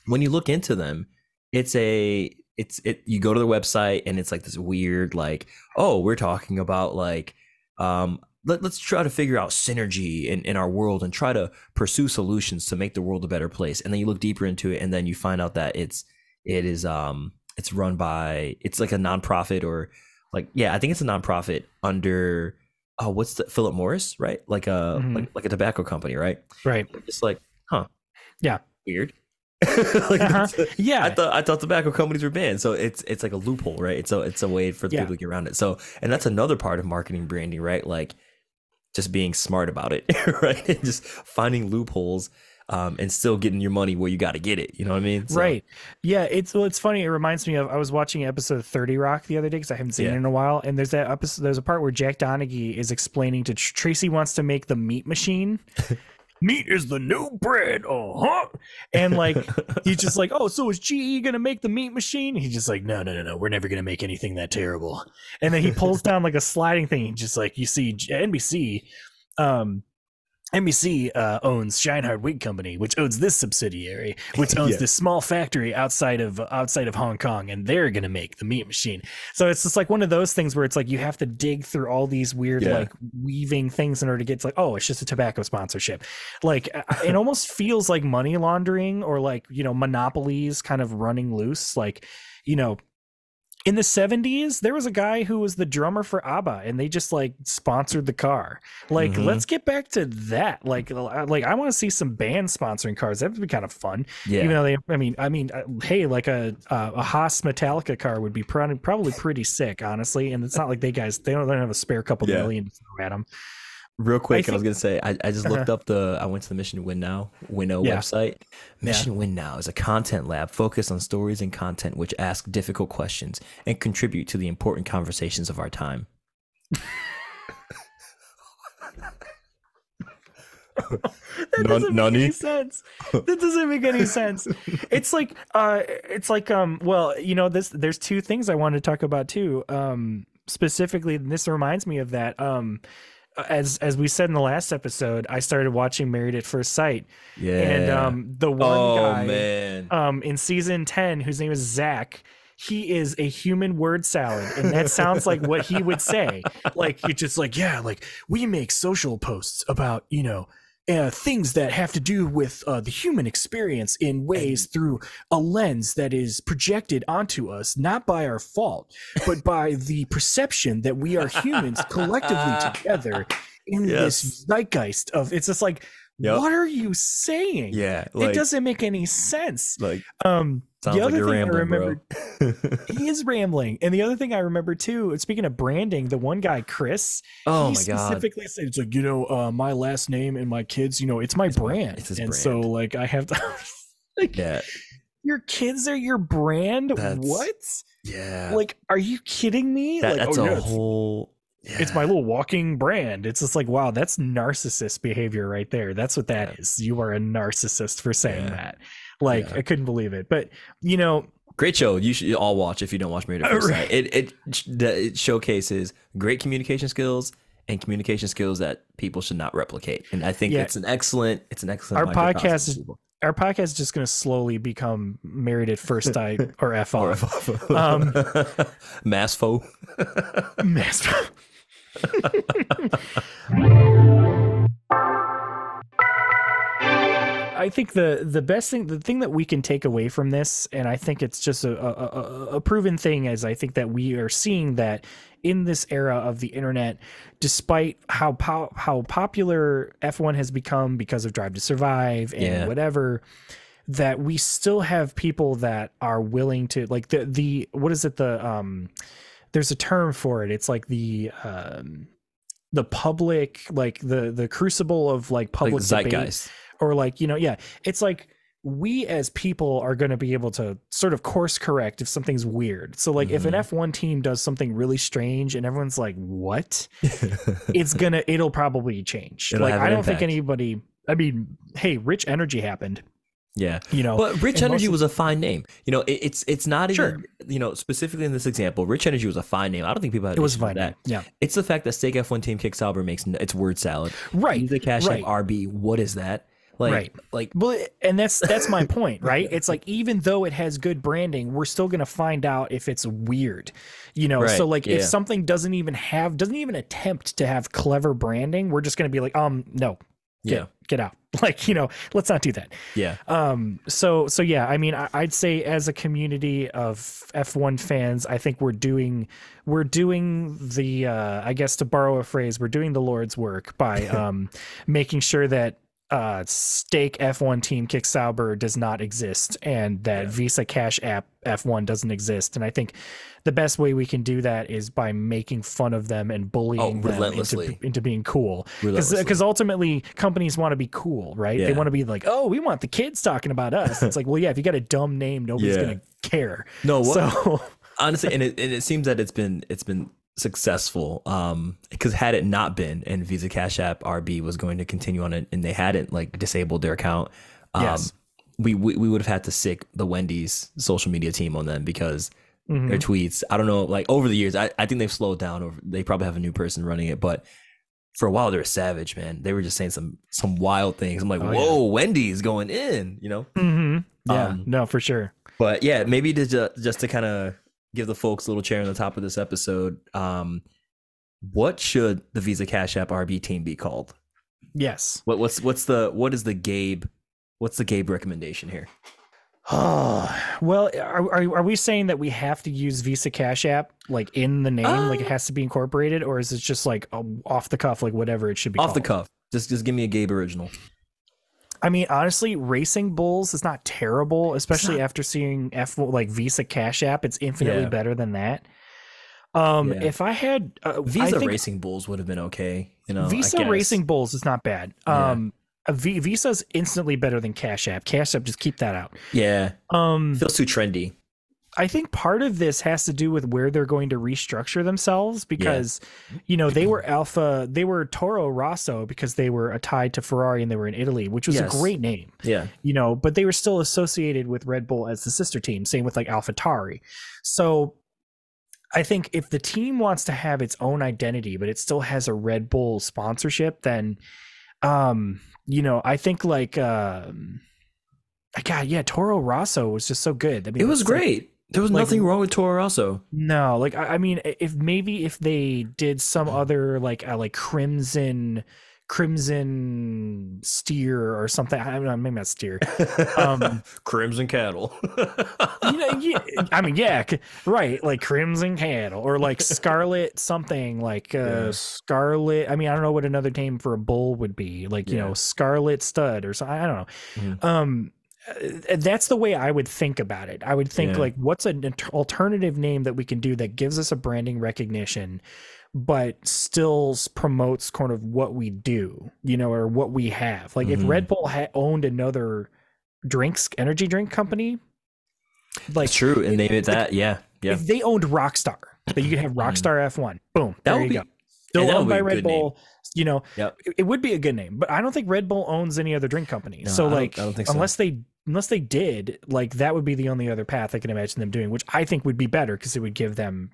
S2: when you look into them, it's a it's it. You go to their website and it's like this weird, like, oh, we're talking about like, um, let, let's try to figure out synergy in, in our world and try to pursue solutions to make the world a better place. And then you look deeper into it, and then you find out that it's it is um it's run by it's like a nonprofit or like yeah, I think it's a nonprofit under oh what's the Philip Morris, right? Like a
S1: Mhm.
S2: like, like a tobacco company, right?
S1: right
S2: It's like, huh.
S1: Yeah.
S2: Weird. like,
S1: Uh-huh. yeah
S2: I thought I thought tobacco companies were banned. So it's it's like a loophole, right? It's a it's a way for the
S1: Yeah.
S2: people to get around it. So and that's another part of marketing branding, right? Like just being smart about it, right? And just finding loopholes um, and still getting your money where you got to get it. You know what I mean? So-
S1: Right. Yeah, it's well, it's funny. It reminds me of I was watching episode 30 Rock the other day because I haven't seen
S2: Yeah.
S1: it in a while. And there's that episode there's a part where Jack Donaghy is explaining to Tr- Tracy wants to make the meat machine. Meat is the new bread. Uh-huh. And like he's just like, Oh, so is GE gonna make the meat machine? He's just like, No, no, no, no, we're never gonna make anything that terrible. And then he pulls down like a sliding thing, He's just like you see NBC um NBC uh, owns Sheinhardt Wig Company, which owns this subsidiary, which owns this small factory outside of outside of Hong Kong, and they're gonna make the meat machine. So it's just like one of those things where it's like you have to dig through all these weird
S2: Yeah.
S1: like weaving things in order to get to like, oh, it's just a tobacco sponsorship. Like it almost feels like money laundering or like you know monopolies kind of running loose. Like you know in the 70s there was a guy who was the drummer for ABBA and they just like sponsored the car like
S2: Mhm.
S1: let's get back to that like uh, like I want to see some bands sponsoring cars that would be kind of fun
S2: Yeah.
S1: even though they I mean I mean uh, hey like a a Haas Metallica car would be probably probably pretty sick honestly and it's not like they guys they don't, they don't have a spare couple
S2: Yeah.
S1: million to throw at them
S2: Real quick, I,
S1: I
S2: was gonna say I, I just
S1: Uh-huh.
S2: looked up the I went to the Mission Win Now Winnow
S1: Yeah.
S2: website. Mission Win Now is a content lab focused on stories and content which ask difficult questions and contribute to the important conversations of our time.
S1: that doesn't make any sense. That doesn't make any sense. It's like uh it's like um well, you know this there's two things I wanted to talk about too. Um specifically this reminds me of that um as as we said in the last episode, I started watching Married at First Sight
S2: Yeah.
S1: and um the one
S2: oh
S1: guy
S2: man.
S1: um in season 10 whose name is Zach he is a human word salad and that sounds like what he would say like you're just like yeah like we make social posts about you know uh, things that have to do with uh, the human experience in ways through a lens that is projected onto us, not by our fault, but by the perception that we are humans collectively together in
S2: Yes.
S1: this zeitgeist of it's just like,
S2: Yep.
S1: what are you saying?
S2: Yeah,
S1: it doesn't make any sense.
S2: like
S1: Um,
S2: sounds
S1: the
S2: like
S1: other
S2: you're
S1: thing I remember he is rambling. And the other thing I remember too, speaking of branding, the one guy, Chris,
S2: oh
S1: he
S2: my god,
S1: specifically said, it's like, you know, uh, my last name and my kids, you know, it's my
S2: It's my-
S1: brand.
S2: it's his
S1: and so, like, I have to, like,
S2: yeah,
S1: your kids are your brand?
S2: That's-
S1: what?
S2: yeah.
S1: Like, are you kidding me?
S2: that,
S1: like,
S2: that's
S1: oh,
S2: a
S1: yeah, it's-
S2: whole.
S1: It's my little walking brand. It's just like, wow, that's narcissist behavior right there. That's what that
S2: Yeah.
S1: is. You are a narcissist for saying
S2: Yeah.
S1: that. Like,
S2: Yeah.
S1: I couldn't believe it. But, you know,
S2: Great show. You should all watch if you don't watch Married at
S1: Oh,
S2: First. Sight. It it it showcases great communication skills and communication skills that people should not replicate. And I think
S1: Yeah.
S2: it's an excellent it's an excellent.
S1: Our podcast is- our podcast is just going to slowly become married at first sight or F
S2: Or
S1: off. Um,
S2: Mass foe.
S1: Mass- I think the the best thing, the thing that we can take away from this, and I think it's just a, a, a, proven thing, is I think that we are seeing that in this era of the internet, despite how po- how popular F1 has become because of Drive to Survive and
S2: Yeah.
S1: whatever, that we still have people that are willing to like the the what is it the um there's a term for it. It's like the um the public like the the crucible of like
S2: Like
S1: public debate
S2: zeitgeist.
S1: Or like you know yeah it's like we as people are going to be able to sort of course correct if something's weird so like if an
S2: Mhm.
S1: f1 team does something really strange and everyone's like what it's gonna it'll probably change
S2: It'll
S1: like i don't think anybody i mean hey rich energy happened
S2: yeah.
S1: you know
S2: But Rich Energy
S1: most-
S2: was a fine name. You know, it, it's it's not
S1: Sure.
S2: even you know specifically in this example. Rich Energy was a fine name. I don't think people had
S1: it was fine
S2: that.
S1: yeah
S2: It's the fact that Stake F1 Team Kick Sauber makes it's word salad.
S1: right
S2: the Cash
S1: right.
S2: App RB. What is that? Like
S1: Right.
S2: like
S1: Well, and that's that's my point, right? It's like even though it has good branding, we're still gonna find out if it's weird, you know.
S2: Right,
S1: So like, if something doesn't even have doesn't even attempt to have clever branding, we're just gonna be like, um, no, get,
S2: yeah
S1: get out. Like, you know, let's not do that.
S2: yeah
S1: Um, so so yeah, I mean, I, I'd say as a community of F1 fans, I think we're doing we're doing the uh, I guess to borrow a phrase, we're doing the Lord's work by um making sure that uh stake F1 team Kick Sauber does not exist and that
S2: Yeah.
S1: Visa Cash App F1 doesn't exist. And I think the best way we can do that is by making fun of them and bullying them
S2: Oh, relentlessly.
S1: into, into being cool because ultimately companies want to be cool right
S2: Yeah.
S1: they want to be like oh we want the kids talking about us it's like well yeah if you got a dumb name nobody's
S2: Yeah.
S1: gonna care
S2: no what
S1: so
S2: honestly and it, and it seems that it's been it's been successful um because had it not been and visa cash app rb was going to continue on it and they hadn't like disabled their account um
S1: Yes.
S2: we, we we would have had to sick the wendy's social media team on them because
S1: mhm.
S2: their tweets i don't know like over the years i, I think they've slowed down over they probably have a new person running it but for a while they were savage man they were just saying some some wild things i'm like
S1: Oh, yeah.
S2: whoa wendy's going in you know
S1: mm-hmm. yeah
S2: Um,
S1: no for sure
S2: but yeah, maybe to ju- just to kind of give the folks a little chair on the top of this episode, um, what should the Visa Cash App RB team be called?
S1: yes
S2: What what's what's the what is the Gabe? What's the Gabe recommendation here?
S1: Oh, well are, are, are we saying that we have to use visa cash app like in the name like it
S2: Uh,
S1: has to be incorporated or is it just like off the cuff like whatever it should be
S2: Off the cuff, just just give me a Gabe original.
S1: I mean, honestly, Racing Bulls is not terrible, especially
S2: not-
S1: after seeing F like Visa Cash App. It's infinitely
S2: Yeah.
S1: better than that. Um,
S2: Yeah.
S1: if I had uh, I
S2: Visa
S1: think
S2: Racing Bulls would have been okay. You know,
S1: Visa. Racing Bulls is not bad.
S2: Yeah.
S1: Um, a v- Visa's instantly better than Cash App. Cash App, just keep that out.
S2: Yeah,
S1: Um,
S2: feels too trendy.
S1: I think part of this has to do with where they're going to restructure themselves because, you know, they were Alpha, they were Toro Rosso because they were tied to Ferrari and they were in Italy, which was
S2: Yes.
S1: a great name.
S2: Yeah,
S1: you know, but they were still associated with Red Bull as the sister team. Same with like AlphaTauri. So I think if the team wants to have its own identity, but it still has a Red Bull sponsorship, then, um, you know, I think like, um, God, yeah, Toro Rosso was just so good. I mean,
S2: it was
S1: it's like-
S2: great. There was
S1: like-
S2: nothing wrong with Toro Rosso.
S1: no, like I, I mean, if maybe if they did some other like uh, like crimson Crimson Steer or something. I don't know, maybe not Steer. Um,
S2: Crimson Cattle.
S1: you know, yeah, I mean, yeah, right, like Crimson Cattle or like Scarlet something like uh
S2: Yeah.
S1: Scarlet. I mean, I don't know what another name for a bull would be, like you
S2: Yeah.
S1: know, Scarlet Stud or something. I don't know.
S2: Mhm.
S1: Um, that's the way I would think about it. I would think
S2: Yeah.
S1: like, what's an alternative name that we can do that gives us a branding recognition, but still promotes kind of what we do, you know, or what we have. Like if
S2: Mhm.
S1: Red Bull had owned another drinks energy drink company, like
S2: It's true, and name it that. Yeah, yeah.
S1: if they owned Rockstar, that you could have Rockstar F1. Boom.
S2: That
S1: there
S2: would
S1: you
S2: be-
S1: go. Still owned by Red
S2: good name.
S1: Bull. You know,
S2: Yep.
S1: it, would be a good name, but I don't think Red Bull owns any other drink company.
S2: No,
S1: so like,
S2: I don't think so.
S1: unless they unless they did, like that would be the only other path I can imagine them doing, which I think would be better because it would give them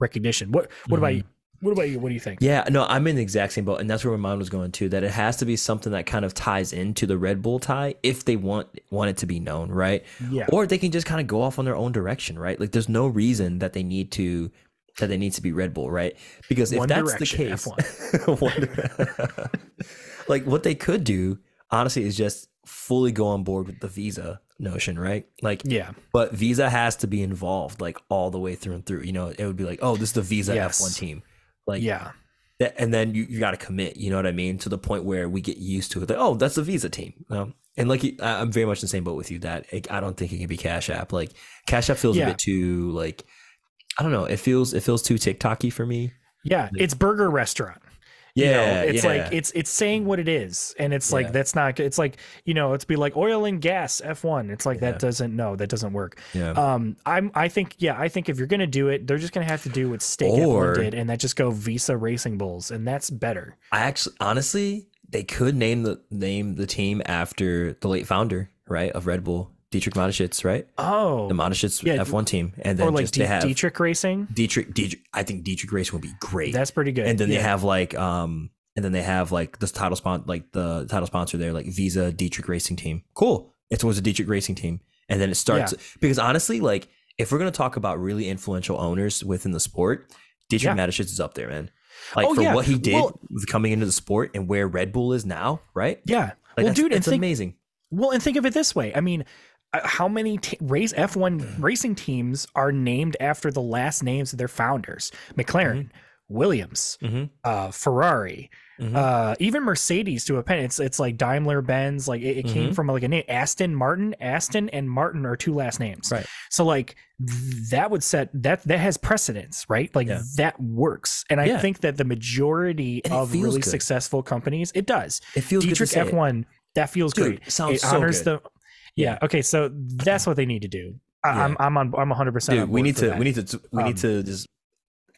S1: recognition. What What about
S2: Mhm.
S1: you? What about you? What do you think?
S2: Yeah, no, I'm in the exact same boat, and that's where my mind was going too. That it has to be something that kind of ties into the Red Bull tie if they want want it to be known, right?
S1: Yeah.
S2: Or they can just kind of go off on their own direction, right? Like, there's no reason that they need to that they need to be Red Bull, right? Because if
S1: One
S2: that's the case, One- like what they could do, honestly, is just fully go on board with the Visa notion, right? Like,
S1: Yeah.
S2: but Visa has to be involved, like all the way through and through. You know, it would be like, oh, this is the Visa
S1: Yes.
S2: F1 team, like,
S1: Yeah.
S2: that, and then you, you got to commit. You know what I mean? To the point where we get used to it. Like, oh, that's the Visa team. You know? And like, I- I'm very much in the same boat with you. That it, I don't think it can be Cash App. Like, Cash App feels
S1: Yeah.
S2: a bit too like, I don't know. It feels it feels too TikToky for me.
S1: Yeah. It's burger restaurant. You know,
S2: Yeah,
S1: it's
S2: yeah.
S1: like it's it's saying what it is, and it's like that's not. It's like you know, it's be like oil and gas F1. It's like
S2: Yeah.
S1: that doesn't no, that doesn't work.
S2: Yeah.
S1: Um, I'm I think yeah, I think if you're gonna do it, they're just gonna have to do what Stake
S2: Or-
S1: F1 did, and that just go Visa Racing Bulls, and that's better.
S2: I actually, honestly, they could name the name the team after the late founder, right, of Red Bull, Dietrich Mateschitz, right?
S1: Oh,
S2: The Mateschitz
S1: yeah,
S2: F1 team, and then
S1: or like
S2: just
S1: D-
S2: they have
S1: Dietrich Racing.
S2: Dietrich, Dietrich. I think Dietrich Racing would be great.
S1: That's pretty good.
S2: and then
S1: yeah.
S2: they have like um and then they have like this title sponsor like the title sponsor there like visa dietrich racing team cool it's always a dietrich racing team and then it starts because honestly like if we're going to talk about really influential owners within the sport dietrich
S1: Yeah.
S2: Mateschitz is up there man like
S1: Oh,
S2: for
S1: yeah.
S2: what he did
S1: Well-
S2: with coming into the sport and where red bull is now right
S1: yeah.
S2: like
S1: well, dude,
S2: it's amazing
S1: well, and think of it this way. I mean. Uh, How many t- race F1 racing teams are named after the last names of their founders? McLaren, Williams,
S2: mm-hmm.
S1: uh, Ferrari,
S2: Mhm.
S1: uh, even Mercedes to a pen. It's it's like Daimler Benz. Like it, it came
S2: Mhm.
S1: from like a name. Aston Martin. Aston and Martin are two last names.
S2: Right.
S1: So like that would set that that has precedence, right? Like
S2: Yeah.
S1: that works. And I
S2: Yeah.
S1: think that the majority of really
S2: good.
S1: successful companies, it does.
S2: it feels good
S1: Dietrich. F1, that feels
S2: Dude,
S1: great.
S2: sounds
S1: it
S2: so good.
S1: the. Yeah. Okay. So that's what they need to do. I,
S2: Yeah.
S1: I'm I'm on I'm 100. percent
S2: Dude, we need to we need to we
S1: Um,
S2: need to just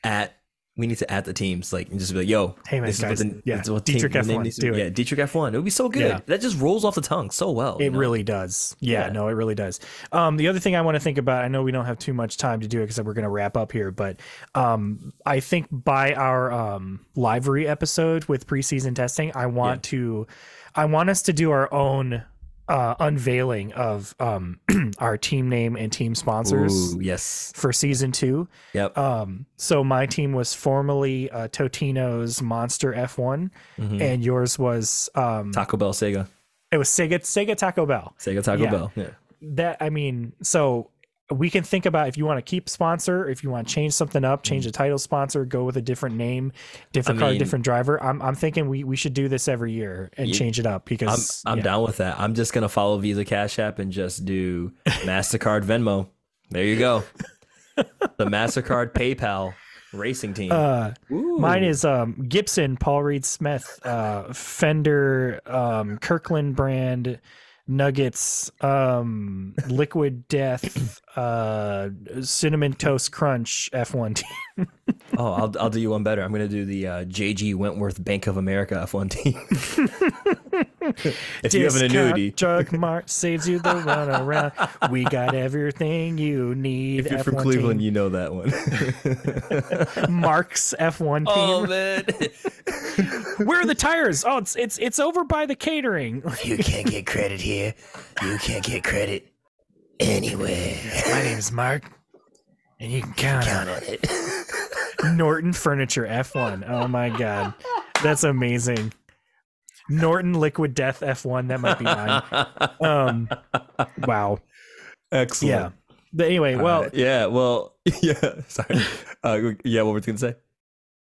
S2: at we need to add the teams like and just be like, yo,
S1: Hey, man,
S2: this
S1: guys,
S2: is what the,
S1: yeah,
S2: this is what
S1: Dietrich
S2: team,
S1: F1,
S2: needs
S1: do it.
S2: Yeah, Dietrich F1. It would be so good.
S1: Yeah.
S2: That just rolls off the tongue so well. you
S1: It
S2: know?
S1: really does. Yeah,
S2: Yeah.
S1: no, it really does. Um, the other thing I want to think about, I know we don't have too much time to do it because we're going to wrap up here, but um, I think by our um, livery episode with preseason testing, I want to, I want us to do our own uh, unveiling of um, our team name and team sponsors
S2: Ooh, yes.
S1: for season two.
S2: Yep.
S1: Um, so my team was formerly uh, Totino's Monster F1,
S2: Mhm.
S1: and yours was um,
S2: Taco Bell, Sega,
S1: it was Sega Sega Taco Bell
S2: Sega Taco
S1: Yeah.
S2: Bell. Yeah.
S1: that I mean, so we can think about if you want to keep sponsor, if you want to change something up, change the title sponsor, go with a different name, different
S2: Mm. I
S1: car,
S2: mean-
S1: different driver. I'm I'm thinking we we should do this every year and
S2: You-
S1: change it up because
S2: I'm
S1: I'm
S2: down with that. I'm just gonna follow Visa Cash App and just do Mastercard Venmo. There you go. the Mastercard PayPal racing team.
S1: Uh, mine is um, Gibson, Paul Reed Smith, uh, Fender, um, Kirkland brand, Nuggets, um, Liquid Death, uh, Cinnamon Toast Crunch F1 team.
S2: Oh, I'll I'll do you one better. I'm gonna do the uh, JG Wentworth Bank of America F1 team. if you have an annuity,
S1: Drug Mart saves you the run around. We got everything you need.
S2: if you're from
S1: F1
S2: Cleveland,
S1: team.
S2: you know that one.
S1: Marc's F1 team.
S2: oh man,
S1: Where are the tires? Oh, it's it's it's over by the catering.
S2: you can't get credit here. You can't get credit anywhere.
S1: My name is Mark, and you can count, on
S2: on it.
S1: it. Norton Furniture F1. Oh my god, that's amazing. Norton Liquid Death F1. That might be mine. Um, wow.
S2: Excellent.
S1: Yeah. But anyway, well,
S2: right. yeah. Well, yeah. Sorry. Uh, yeah. What were you gonna say?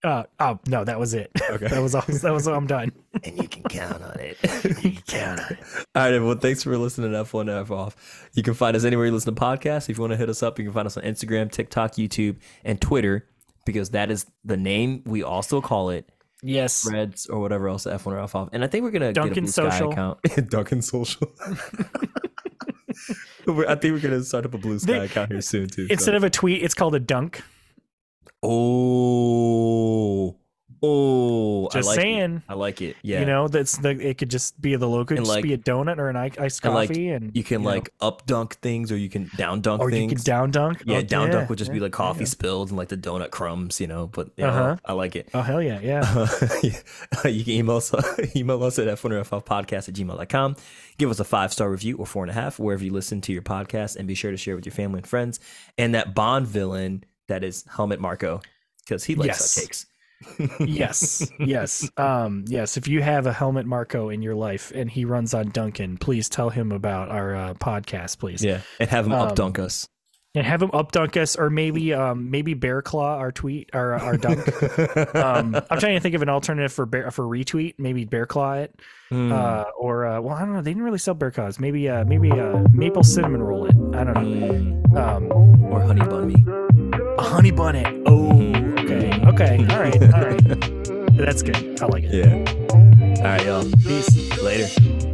S1: uh, oh no, that was it.
S2: Okay.
S1: that was all. That was. all. I'm done.
S2: and you can count on it.
S1: You can count on it.
S2: All right, everyone. Thanks for listening to F1 F off. You can find us anywhere you listen to podcasts. If you want to hit us up, you can find us on Instagram, TikTok, YouTube, and Twitter because that is the name we also call it.
S1: Yes.
S2: Threads or whatever else the F1 or F off. And I think we're gonna get a
S1: Dunkin'
S2: Blue Sky
S1: Social.
S2: account. Dunkin' Social. I think we're gonna start up a Bluesky
S1: They-
S2: account here soon too.
S1: Instead of a tweet, it's called a dunk.
S2: oh, oh,
S1: Just
S2: I like
S1: saying.
S2: It. I like it. Yeah,
S1: You know, that's the. It could just be the logo. Could just
S2: like-
S1: be a donut or an iced
S2: and, like,
S1: coffee, and
S2: you can
S1: know,
S2: like up dunk things or you can down dunk
S1: or you
S2: things.
S1: could down dunk.
S2: Yeah,
S1: Oh,
S2: down
S1: yeah,
S2: dunk would just
S1: yeah,
S2: be like coffee
S1: yeah.
S2: spilled and like the donut crumbs, you know. But you know,
S1: Uh-huh.
S2: I like it.
S1: Oh hell yeah, yeah.
S2: you can email us email us at f1 or f podcast at gmail.com. Give us a five star review or four and a half wherever you listen to your podcast, and be sure to share with your family and friends. And that Bond villain that is Helmut Marko because he likes
S1: Yes.
S2: cakes.
S1: Yes, yes, um, yes. If you have a Helmut Marko in your life and he runs on Dunkin', please tell him about our uh, podcast, please.
S2: Yeah, and have him
S1: Um,
S2: up dunk us.
S1: and have him up dunk us, or maybe, um, maybe bear claw our tweet, our our dunk. um, I'm trying to think of an alternative for bear for retweet. Maybe bear claw it,
S2: Mm.
S1: uh, or uh, well, I don't know. They didn't really sell bear claws. Maybe, uh, maybe uh, maple cinnamon roll it. I don't know.
S2: Mm.
S1: Um,
S2: or honey bun me.
S1: a honey bun it. Oh, okay, all right, all right. That's good. I like it.
S2: Yeah. All right, y'all.
S1: Peace.
S2: Later.